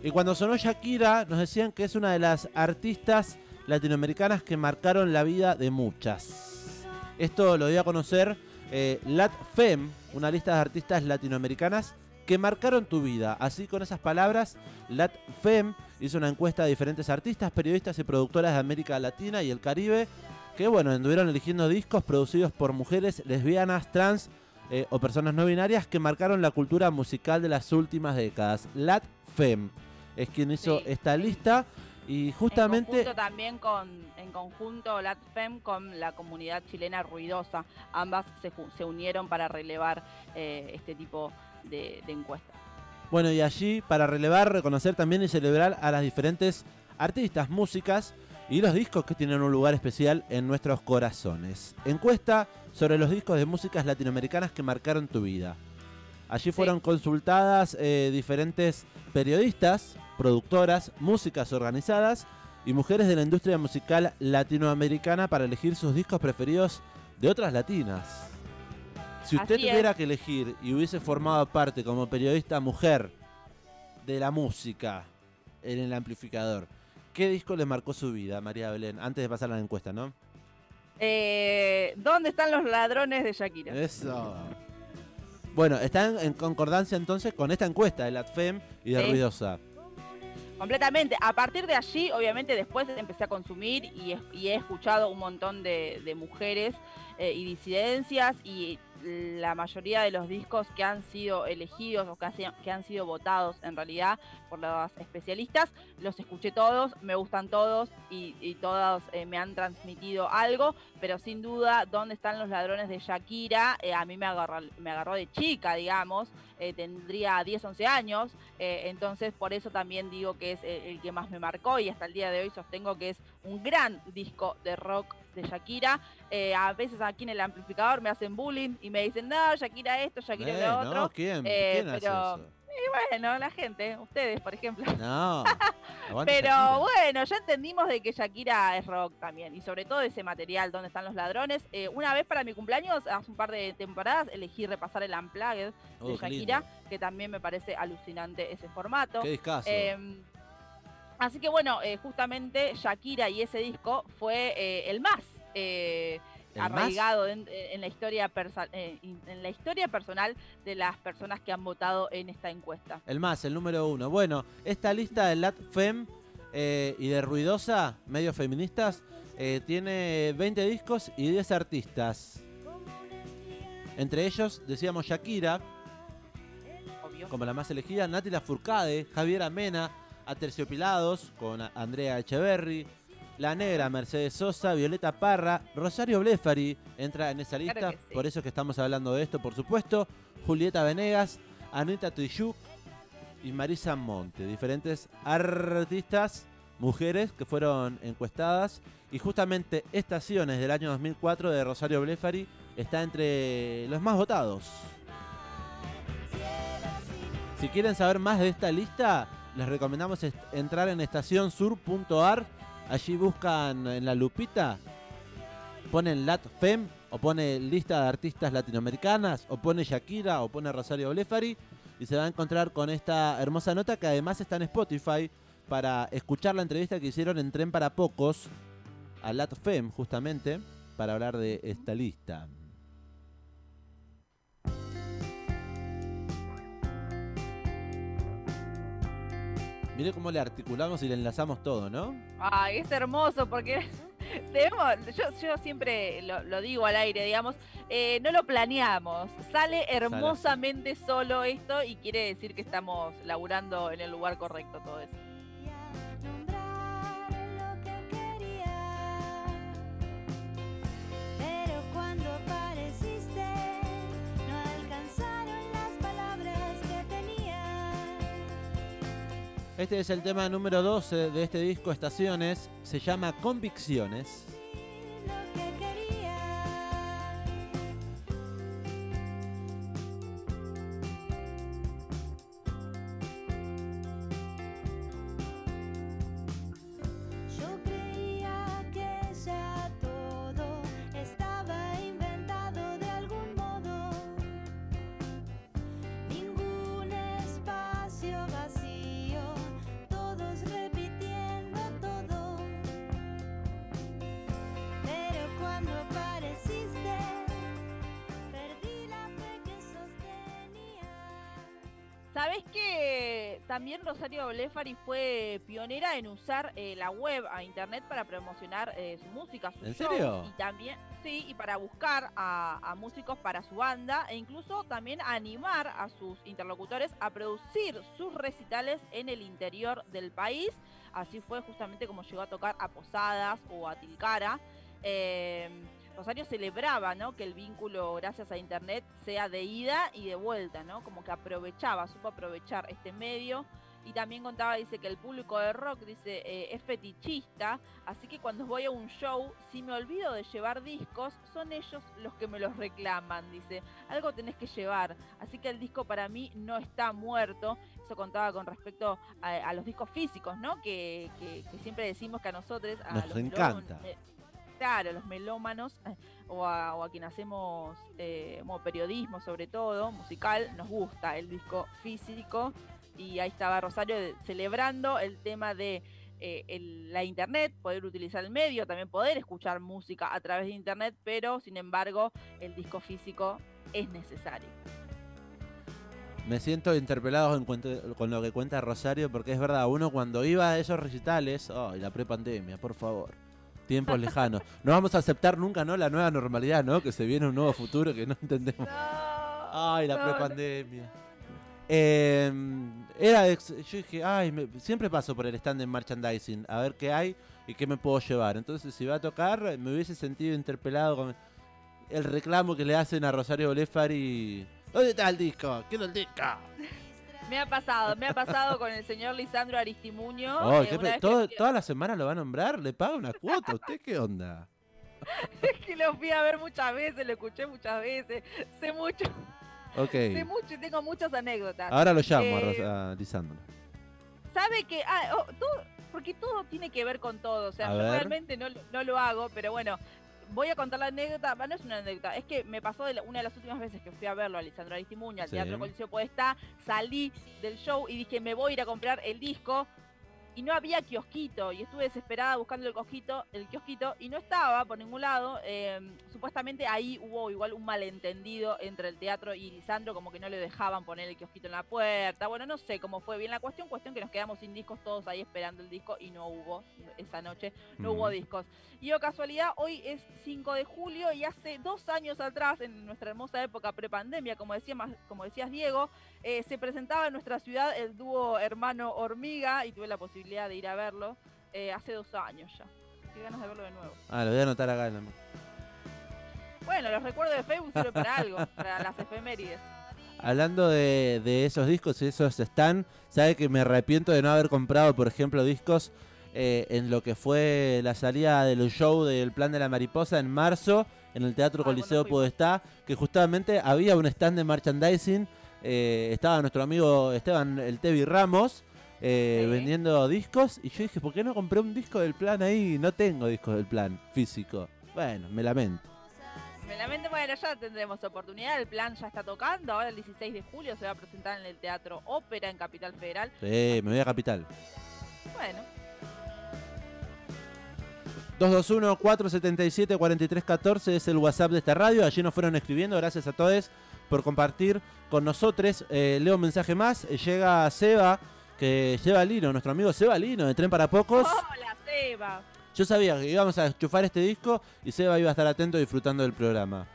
Speaker 5: Y cuando sonó Shakira, nos decían que es una de las artistas latinoamericanas que marcaron la vida de muchas. Esto lo dio a conocer eh, LatFem, una lista de artistas latinoamericanas que marcaron tu vida. Así con esas palabras, LatFem hizo una encuesta de diferentes artistas, periodistas y productoras de América Latina y el Caribe que bueno, anduvieron eligiendo discos producidos por mujeres lesbianas, trans eh, o personas no binarias que marcaron la cultura musical de las últimas décadas. LatFem es quien hizo
Speaker 6: Sí.
Speaker 5: esta lista y
Speaker 6: En
Speaker 5: justamente
Speaker 6: conjunto también con, en conjunto LatFem con la comunidad chilena ruidosa. Ambas se unieron para relevar eh, este tipo de, de encuestas.
Speaker 5: Bueno, y allí para relevar, reconocer también y celebrar a las diferentes artistas, músicas y los discos que tienen un lugar especial en nuestros corazones. Encuesta sobre los discos de músicas latinoamericanas que marcaron tu vida. Allí fueron consultadas eh, diferentes periodistas, productoras, músicas organizadas y mujeres de la industria musical latinoamericana para elegir sus discos preferidos de otras latinas. Si usted
Speaker 6: Así es.
Speaker 5: tuviera que elegir y hubiese formado parte como periodista mujer de la música en el amplificador, ¿qué disco le marcó su vida, María Belén? Antes de pasar a la encuesta, ¿no?
Speaker 6: Eh, ¿Dónde están los ladrones de Shakira?
Speaker 5: Eso. Bueno, está en, concordancia entonces con esta encuesta de LATFEM y de
Speaker 6: Sí.
Speaker 5: Ruidosa.
Speaker 6: Completamente. A partir de allí, obviamente, después empecé a consumir y, he- escuchado un montón de, de mujeres eh, y disidencias y la mayoría de los discos que han sido elegidos o que, han sido- que han sido votados en realidad por los especialistas, los escuché todos, me gustan todos y, todos eh, me han transmitido algo, pero sin duda, ¿dónde están los ladrones de Shakira? Eh, a mí me agarró, me agarró de chica, digamos, eh, tendría 10, 11 años, entonces por eso también digo que es eh, el que más me marcó y hasta el día de hoy sostengo que es un gran disco de rock de Shakira. Eh, a veces aquí en el amplificador me hacen bullying y me dicen, no, Shakira esto, Shakira
Speaker 5: Eh,
Speaker 6: lo otro.
Speaker 5: no, ¿quién?
Speaker 6: Eh,
Speaker 5: ¿Quién hace
Speaker 6: pero-
Speaker 5: eso?
Speaker 6: Y bueno, la gente, ustedes, por ejemplo.
Speaker 5: No. *laughs*
Speaker 6: Pero
Speaker 5: Shakira.
Speaker 6: bueno, ya entendimos de que Shakira es rock también. Y sobre todo ese material, donde están los ladrones. Eh, una vez para mi cumpleaños, hace un par de temporadas, elegí repasar el Unplugged
Speaker 5: Oh,
Speaker 6: de Shakira,
Speaker 5: lindo.
Speaker 6: que también me parece alucinante ese formato.
Speaker 5: Qué discazo.
Speaker 6: Eh, así que bueno, eh, justamente Shakira y ese disco fue eh, el más eh, arraigado en, en la historia persa- eh, en la historia personal de las personas que han votado en esta encuesta.
Speaker 5: El más, el número uno. Bueno, esta lista de LatFem eh, y de Ruidosa, medios feministas, eh, tiene 20 discos y 10 artistas. Entre ellos, decíamos Shakira,
Speaker 6: Obvio.
Speaker 5: como la más elegida, Nati Lafourcade, Javier Amena, Aterciopilados, con Andrea Echeverry, La Negra, Mercedes Sosa, Violeta Parra, Rosario Blefari entra en esa lista,
Speaker 6: Claro que sí.
Speaker 5: por eso es que estamos hablando de esto, por supuesto, Julieta Venegas, Anita Tuyuk y Marisa Monte, diferentes artistas, mujeres que fueron encuestadas y justamente Estaciones del año 2004 de Rosario Blefari está entre los más votados. Si quieren saber más de esta lista, les recomendamos entrar en estacionsur.ar. Allí buscan en la lupita, ponen LatFem o pone lista de artistas latinoamericanas o pone Shakira o pone Rosario Blefari y se va a encontrar con esta hermosa nota que además está en Spotify para escuchar la entrevista que hicieron en Tren para Pocos a LatFem justamente para hablar de esta lista. Mire cómo le articulamos y le enlazamos todo, ¿no?
Speaker 6: Ay, es hermoso porque *laughs* debemos, yo, yo siempre lo, lo digo al aire, digamos, eh, no lo planeamos, sale hermosamente solo esto y quiere decir que estamos laburando en el lugar correcto todo eso.
Speaker 8: nombrar lo que quería, pero cuando
Speaker 5: Este es el tema número 12 de este disco Estaciones. Se llama Convicciones.
Speaker 6: Rosario Blefari fue pionera en usar eh, la web a internet para promocionar eh, su música, sus
Speaker 5: ¿En
Speaker 6: shows,
Speaker 5: serio?
Speaker 6: Y también, sí, y para buscar a, a músicos para su banda e incluso también animar a sus interlocutores a producir sus recitales en el interior del país. Así fue justamente como llegó a tocar a Posadas o a Tilcara. Eh, Rosario celebraba, ¿no? Que el vínculo gracias a internet sea de ida y de vuelta, ¿no? Como que aprovechaba, supo aprovechar este medio. Y también contaba, dice que el público de rock, dice, eh, es fetichista, así que cuando voy a un show, si me olvido de llevar discos, son ellos los que me los reclaman, dice, algo tenés que llevar, así que el disco para mí no está muerto, eso contaba con respecto a, a los discos físicos, ¿no? Que, que- que siempre decimos que a nosotros, a
Speaker 5: Nos
Speaker 6: los
Speaker 5: encanta.
Speaker 6: melómanos, eh, Claro, los melómanos *laughs* o a, o a quien hacemos eh, como periodismo sobre todo, musical, nos gusta el disco físico y ahí estaba Rosario celebrando el tema de eh, el- la internet, poder utilizar el medio, también poder escuchar música a través de internet, pero sin embargo el disco físico es necesario.
Speaker 5: Me siento interpelado en cuento- con lo que cuenta Rosario, porque es verdad, uno cuando iba a esos recitales, ay, la prepandemia, por favor, tiempos lejanos. *laughs* No vamos a aceptar nunca, ¿no? La nueva normalidad, ¿no? Que se viene un nuevo futuro que no entendemos. Ay, la
Speaker 6: no, no.
Speaker 5: Eh, era yo dije, ay, me- siempre paso por el stand de merchandising, a ver qué hay y qué me puedo llevar. Entonces, si va a tocar, me hubiese sentido interpelado con el reclamo que le hacen a Rosario Bolefari. ¿Dónde está el disco? Quiero el disco.
Speaker 6: Me ha pasado, me ha pasado con el señor Lisandro Aristimuño.
Speaker 5: Oh,
Speaker 6: eh,
Speaker 5: ¿qué
Speaker 6: una
Speaker 5: pe-
Speaker 6: que
Speaker 5: todo-
Speaker 6: fui-
Speaker 5: ¿Toda la semana lo va a nombrar? ¿Le paga una cuota? ¿Usted qué onda? *laughs*
Speaker 6: que lo fui a ver muchas veces, lo escuché muchas veces, sé mucho,
Speaker 5: Ok.
Speaker 6: sé mucho y tengo muchas anécdotas.
Speaker 5: Ahora lo llamo
Speaker 6: Eh,
Speaker 5: a Lisandro.
Speaker 6: sabe que ah, oh, todo- porque todo tiene que ver con todo, o sea,
Speaker 5: A
Speaker 6: yo
Speaker 5: ver.
Speaker 6: realmente no, lo- no lo hago, pero bueno, voy a contar la anécdota, bah, no es una anécdota, es que me pasó de la- una de las últimas veces que fui a verlo a Lisandro Aristimuño al
Speaker 5: Sí.
Speaker 6: Teatro Coliseo Podestá, salí del show y dije, me voy a ir a comprar el disco. Y no había kiosquito, y estuve desesperada buscando el kiosquito, el kiosquito y no estaba por ningún lado. eh, supuestamente ahí hubo igual un malentendido entre el teatro y Lisandro, como que no le dejaban poner el kiosquito en la puerta. Bueno, no sé cómo fue bien la cuestión, cuestión que nos quedamos sin discos todos ahí esperando el disco y no hubo esa noche, no hubo discos. Y o casualidad, hoy es 5 de julio y hace dos años atrás, en nuestra hermosa época prepandemia, como, decía, más- como decías Diego, eh, se presentaba en nuestra ciudad el dúo hermano Hormiga y tuve la posibilidad de ir a verlo eh, hace dos años ya. Qué ganas de verlo de nuevo.
Speaker 5: Ah, lo voy a anotar acá en la...
Speaker 6: Bueno, los recuerdos de Facebook sirven para algo, *laughs* para las efemérides.
Speaker 5: Hablando de, de esos discos y esos están, sabe que me arrepiento de no haber comprado, por ejemplo, discos eh, en lo que fue la salida del show del Plan de la Mariposa en marzo en el Teatro
Speaker 6: Ah,
Speaker 5: Coliseo. Podestá, que justamente había un stand de merchandising, eh, estaba nuestro amigo Esteban el Tevi Ramos eh,
Speaker 6: Sí.
Speaker 5: vendiendo discos y yo dije, ¿por qué no compré un disco del Plan ahí? No tengo discos del Plan físico. Bueno, me lamento.
Speaker 6: Me lamento, bueno, ya tendremos oportunidad. El plan ya está tocando. Ahora el 16 de julio se va a presentar en el Teatro Ópera en Capital Federal.
Speaker 5: Sí, me voy a Capital.
Speaker 6: Bueno,
Speaker 5: 221-477-4314 es el WhatsApp de esta radio. Allí nos fueron escribiendo. Gracias a todos por compartir con nosotros. Eh, leo un mensaje más. Eh, llega Seba, que lleva Lino, nuestro amigo Seba Lino de Tren para Pocos.
Speaker 6: hola Seba.
Speaker 5: Yo sabía que íbamos a enchufar este disco y Seba iba a estar atento disfrutando del programa.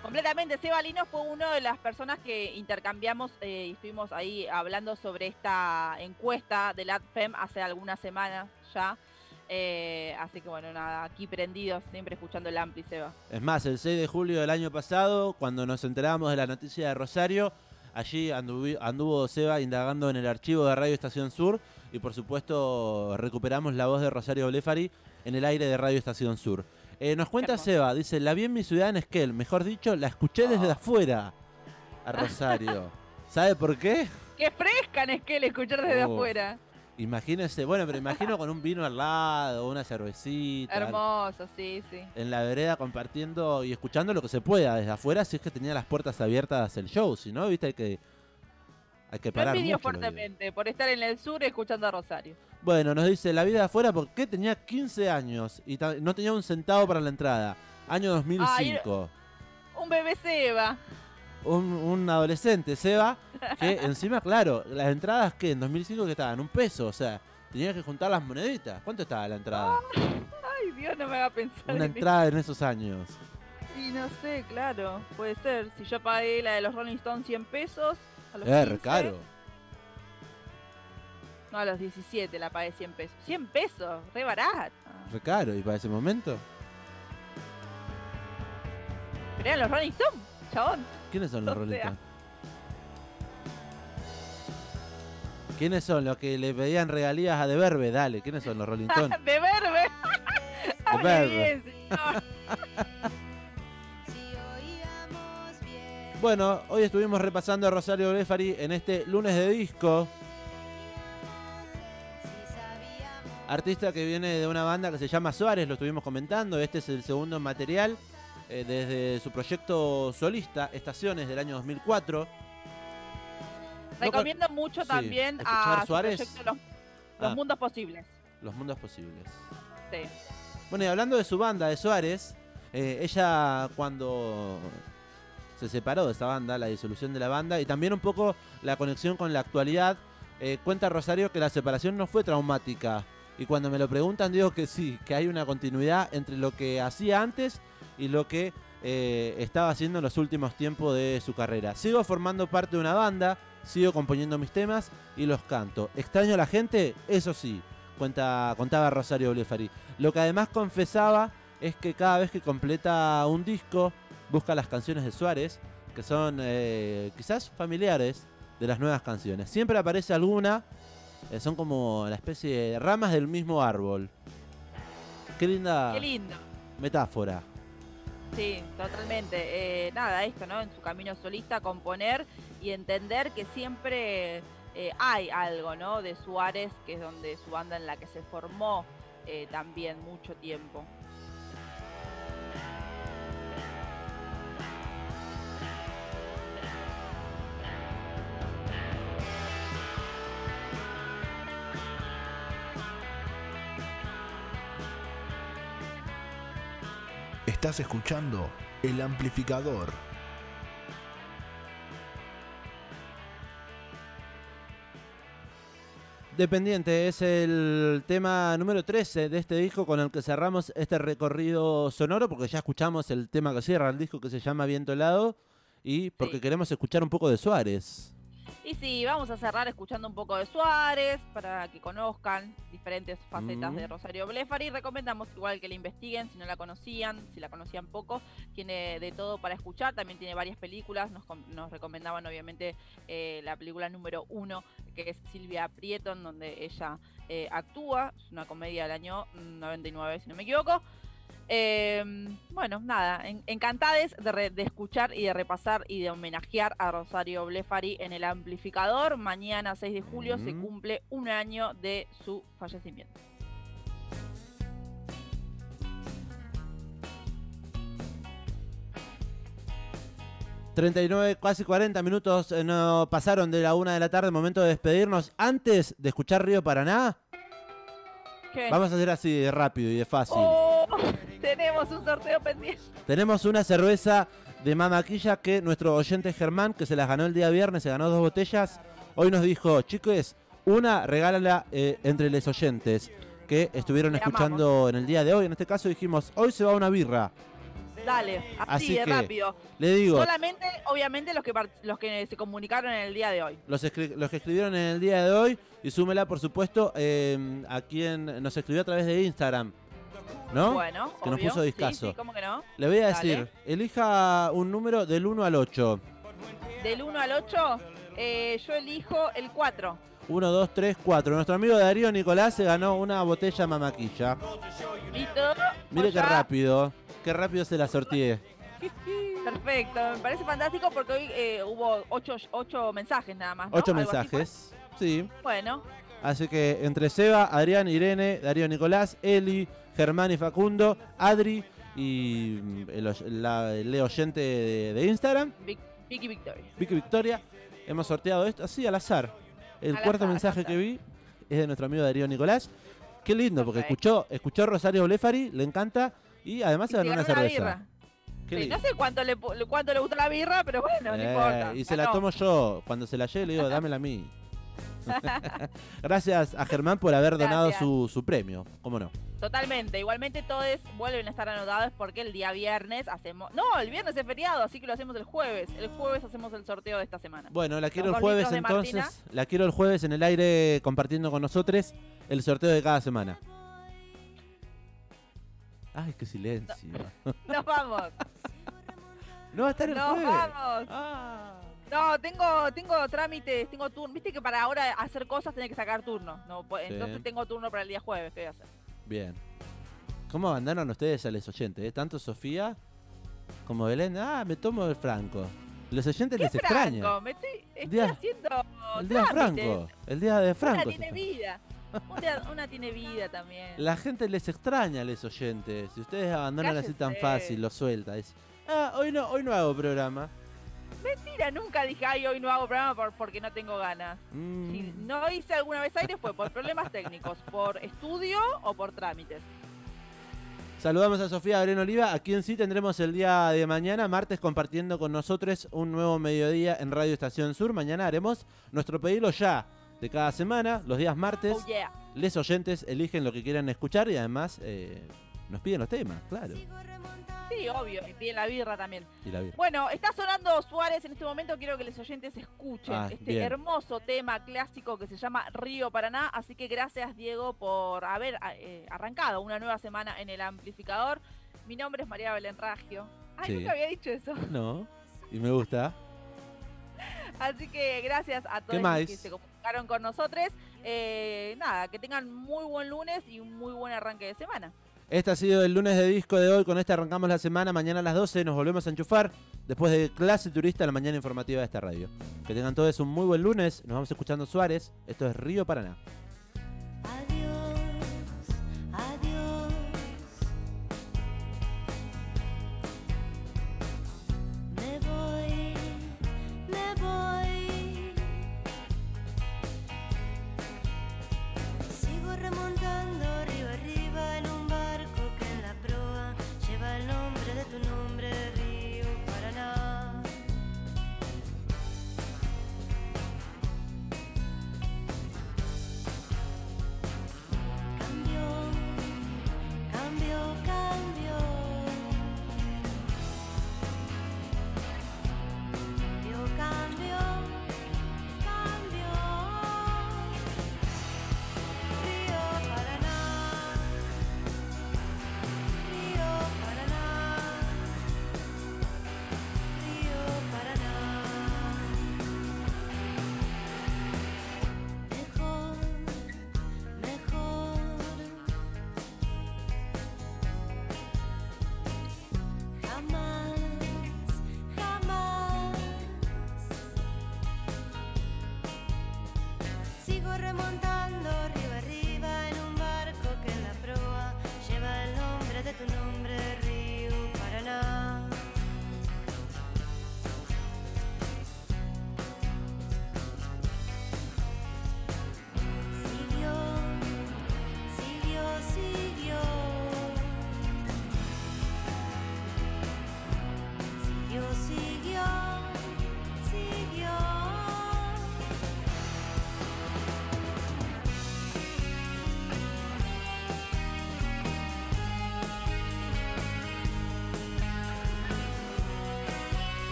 Speaker 6: Completamente, Seba Lino fue una de las personas que intercambiamos eh, y estuvimos ahí hablando sobre esta encuesta del AdFem hace algunas semanas ya. Eh, así que bueno, nada, aquí prendidos, siempre escuchando el Ampli, Seba.
Speaker 5: Es más, el 6 de julio del año pasado, cuando nos enterábamos de la noticia de Rosario, allí anduvo Seba indagando en el archivo de Radio Estación Sur y por supuesto recuperamos la voz de Rosario Blefari en el aire de Radio Estación Sur. Eh, nos cuenta. Seba, dice, la vi en mi ciudad en Esquel, mejor dicho, la escuché desde afuera a Rosario. *laughs* ¿Sabe por qué?
Speaker 6: Qué fresca es que el escuchar desde
Speaker 5: Oh.
Speaker 6: afuera.
Speaker 5: Imagínese, bueno, pero imagino con un vino al lado, una cervecita.
Speaker 6: Hermoso, sí, sí.
Speaker 5: en la vereda compartiendo y escuchando lo que se pueda desde afuera si es que tenía las puertas abiertas el show, si no, viste, hay que hay que parar digo.
Speaker 6: fuertemente por estar en el sur escuchando a Rosario.
Speaker 5: Bueno, nos dice la vida de afuera porque tenía 15 años y no tenía un centavo para la entrada. Año 2005.
Speaker 6: Un bebé Seba.
Speaker 5: Un, un adolescente, Seba, *laughs* que encima, claro, las entradas que en 2005 que estaban un peso, o sea, tenía que juntar las moneditas. ¿Cuánto estaba la entrada?
Speaker 6: Ay, Dios, no me haga pensar
Speaker 5: Una
Speaker 6: en
Speaker 5: entrada en esos años.
Speaker 6: Y no sé, claro, puede ser. Si yo pagué la de los Rolling Stones 100 pesos, a los
Speaker 5: Es
Speaker 6: 15,
Speaker 5: caro.
Speaker 6: No, a los 17 la pagué 100 pesos. 100 pesos, re barata.
Speaker 5: Re caro, y para ese momento.
Speaker 6: Eran los Rolling Stones, chabón.
Speaker 5: ¿Quiénes son los *laughs*
Speaker 6: O
Speaker 5: Rolling. Stones? ¿Quiénes son los que le pedían regalías a De Verbe? Dale, ¿quiénes son los Rolling *laughs* Stones?
Speaker 6: de verbe. Hable *laughs*
Speaker 5: verbe. Bueno, hoy estuvimos repasando a Rosario Blefari en este lunes de disco. Artista que viene de una banda que se llama Suárez, lo estuvimos comentando. Este es el segundo material eh, desde su proyecto solista, Estaciones del año 2004.
Speaker 6: Recomiendo mucho
Speaker 5: sí,
Speaker 6: también a su
Speaker 5: Suárez.
Speaker 6: proyecto Los, Los
Speaker 5: Ah.
Speaker 6: Mundos Posibles.
Speaker 5: Los mundos posibles.
Speaker 6: Sí.
Speaker 5: Bueno, y hablando de su banda, de Suárez, eh, ella cuando se separó de esta banda, la disolución de la banda, y también un poco la conexión con la actualidad, eh, cuenta Rosario que la separación no fue traumática. Y cuando me lo preguntan digo que sí, que hay una continuidad entre lo que hacía antes y lo que eh, estaba haciendo en los últimos tiempos de su carrera. Sigo formando parte de una banda, sigo componiendo mis temas y los canto. ¿Extraño a la gente? Eso sí, cuenta, contaba Rosario Blefari. Lo que además confesaba es que cada vez que completa un disco, busca las canciones de Suárez, que son eh, quizás familiares de las nuevas canciones. Siempre aparece alguna, eh, son como la especie de ramas del mismo árbol. Qué linda
Speaker 6: Qué lindo.
Speaker 5: metáfora.
Speaker 6: Sí, totalmente. Eh, nada, esto, ¿no? En su camino solista, componer y entender que siempre eh, hay algo, ¿no? De Suárez, que es donde su banda en la que se formó eh, también mucho tiempo.
Speaker 1: Estás escuchando El Amplificador.
Speaker 5: Dependiente es el tema número 13 de este disco con el que cerramos este recorrido sonoro, porque ya escuchamos el tema que cierra el disco que se llama Viento Helado y porque
Speaker 6: Sí.
Speaker 5: queremos escuchar un poco de Suárez.
Speaker 6: Y sí, vamos a cerrar escuchando un poco de Suárez para que conozcan diferentes facetas
Speaker 5: Mm.
Speaker 6: de Rosario Blefari. Recomendamos igual que la investiguen si no la conocían, si la conocían poco. Tiene de todo para escuchar, también tiene varias películas. Nos, com- nos recomendaban obviamente eh, la película número uno, que es Silvia Prieto, en donde ella eh, actúa. Es una comedia del año mm, 99, si no me equivoco. Eh, bueno, nada, en- encantades de, re- de escuchar y de repasar y de homenajear a Rosario Blefari en el amplificador. Mañana 6 de julio se cumple un año de su fallecimiento.
Speaker 5: Mm. 39, casi 40 minutos eh, no pasaron de la una de la tarde, momento de despedirnos. Antes de escuchar Río Paraná,
Speaker 6: ¿Qué?
Speaker 5: vamos a hacer así de rápido y de fácil.
Speaker 6: Oh, *laughs* tenemos un sorteo pendiente.
Speaker 5: Tenemos una cerveza de Mamaquilla que nuestro oyente Germán, que se las ganó el día viernes, se ganó dos botellas, hoy nos dijo, chicos, una regálala eh, entre los oyentes que estuvieron
Speaker 6: Te
Speaker 5: escuchando en el día de hoy. En este caso dijimos, hoy se va una birra.
Speaker 6: Dale, así,
Speaker 5: Así
Speaker 6: de
Speaker 5: que,
Speaker 6: rápido.
Speaker 5: Le digo,
Speaker 6: Solamente, obviamente, los que, los que se comunicaron en el día de hoy.
Speaker 5: los que escribieron en el día de hoy, y súmela, por supuesto, eh, a quien nos escribió a través de Instagram. ¿No?
Speaker 6: Bueno,
Speaker 5: que nos
Speaker 6: obvio.
Speaker 5: puso
Speaker 6: Sí,
Speaker 5: discazo.
Speaker 6: Sí, ¿cómo que no?
Speaker 5: Le voy a
Speaker 6: Dale.
Speaker 5: decir, elija un número del 1 al 8.
Speaker 6: Del 1 al 8, eh, yo elijo el 4.
Speaker 5: 1, 2, 3, 4. Nuestro amigo Darío Nicolás se ganó una botella mamaquilla.
Speaker 6: ¿Listo?
Speaker 5: Mire
Speaker 6: ¿O
Speaker 5: qué rápido, qué rápido se la sorteé.
Speaker 6: Perfecto, me parece fantástico porque hoy eh, hubo 8 mensajes nada más. ¿no?
Speaker 5: Ocho
Speaker 6: Algo así fue.
Speaker 5: mensajes. Sí.
Speaker 6: Bueno,
Speaker 5: Así que entre Seba, Adrián, Irene, Darío Nicolás, Eli, Germán y Facundo, Adri y mm, el, la, el oyente de, de Instagram,
Speaker 6: Vic- Vicky Victoria.
Speaker 5: Vicky Victoria, hemos sorteado esto así al azar. El
Speaker 6: Al
Speaker 5: cuarto
Speaker 6: azar,
Speaker 5: mensaje que vi es de nuestro amigo Darío Nicolás. Qué lindo, porque escuchó, escuchó Rosario Blefari, le encanta y además
Speaker 6: Y
Speaker 5: se ganó una cerveza.
Speaker 6: Sí, no sé cuánto le, cuánto le gusta la birra, pero bueno, no
Speaker 5: Eh,
Speaker 6: importa.
Speaker 5: Y se la tomo yo. Cuando se la lleve le digo, *laughs* dámela a mí. *laughs* Gracias a Germán por haber donado su, su premio. ¿Cómo no?
Speaker 6: Totalmente. Igualmente todos vuelven a estar anotados porque el día viernes hacemos... No, el viernes es feriado, así que lo hacemos el jueves. El jueves hacemos el sorteo de esta semana.
Speaker 5: Bueno, la quiero
Speaker 6: Los
Speaker 5: el jueves entonces. La quiero el jueves en el aire compartiendo con nosotros el sorteo de cada semana. Ay, qué silencio.
Speaker 6: Nos vamos. *laughs*
Speaker 8: No va a estar el
Speaker 6: Nos
Speaker 8: jueves.
Speaker 6: vamos.
Speaker 8: Ah.
Speaker 6: No, tengo, tengo trámites, tengo turno. Viste que para ahora hacer cosas tenés que sacar turno. No, pues,
Speaker 8: Sí.
Speaker 6: Entonces tengo turno para el día jueves. ¿Qué voy a hacer?
Speaker 8: Bien. ¿Cómo abandonan ustedes a los oyentes? eh? Tanto Sofía como Belén. Ah, me tomo el Franco. Los oyentes
Speaker 6: ¿Qué
Speaker 8: les extraña.
Speaker 6: Franco? Me estoy, estoy
Speaker 8: Día-
Speaker 6: haciendo
Speaker 8: El día de
Speaker 6: trámites.
Speaker 8: Franco. El día de Franco.
Speaker 6: Una tiene vida. *laughs* Una, una tiene vida también.
Speaker 8: La gente les extraña a los oyentes. Si ustedes abandonan así tan fácil, lo suelta. Es, ah, hoy no, hoy no hago programa.
Speaker 6: Mentira, nunca dije, ay, hoy no hago programa por- porque no tengo ganas.
Speaker 8: Mm,
Speaker 6: Si no hice alguna vez aire fue por problemas técnicos, por estudio o por trámites.
Speaker 8: Saludamos a Sofía Abrén Oliva, a quien sí tendremos el día de mañana, martes, compartiendo con nosotros un nuevo mediodía en Radio Estación Sur. Mañana haremos nuestro pedido ya de cada semana, los días martes.
Speaker 6: Oh yeah.
Speaker 8: Les oyentes eligen lo que quieran escuchar y además eh, nos piden los temas, claro.
Speaker 6: Sí, obvio, y piden la birra también.
Speaker 8: Y la vida.
Speaker 6: Bueno, está sonando Suárez en este momento. Quiero que los oyentes escuchen
Speaker 8: Ah,
Speaker 6: este
Speaker 8: bien.
Speaker 6: hermoso tema clásico que se llama Río Paraná. Así que gracias, Diego, por haber eh, arrancado una nueva semana en el amplificador. Mi nombre es María Belén Ragio. Ay,
Speaker 8: Sí.
Speaker 6: nunca había dicho eso. *laughs*
Speaker 8: No, y me gusta. *laughs*
Speaker 6: Así que gracias a todos los que se comunicaron con nosotros. Eh, nada, que tengan muy buen lunes y un muy buen arranque de semana.
Speaker 8: Este ha sido el lunes de disco de hoy. Con este arrancamos la semana. Mañana a las 12 nos volvemos a enchufar. Después de clase turista, la mañana informativa de esta radio. Que tengan todos un muy buen lunes. Nos vamos escuchando Suárez. Esto es Río Paraná.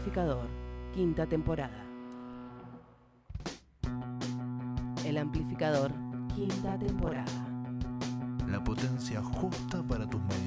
Speaker 2: Amplificador, quinta temporada. El amplificador, quinta temporada.
Speaker 1: La potencia justa para tus mediodías.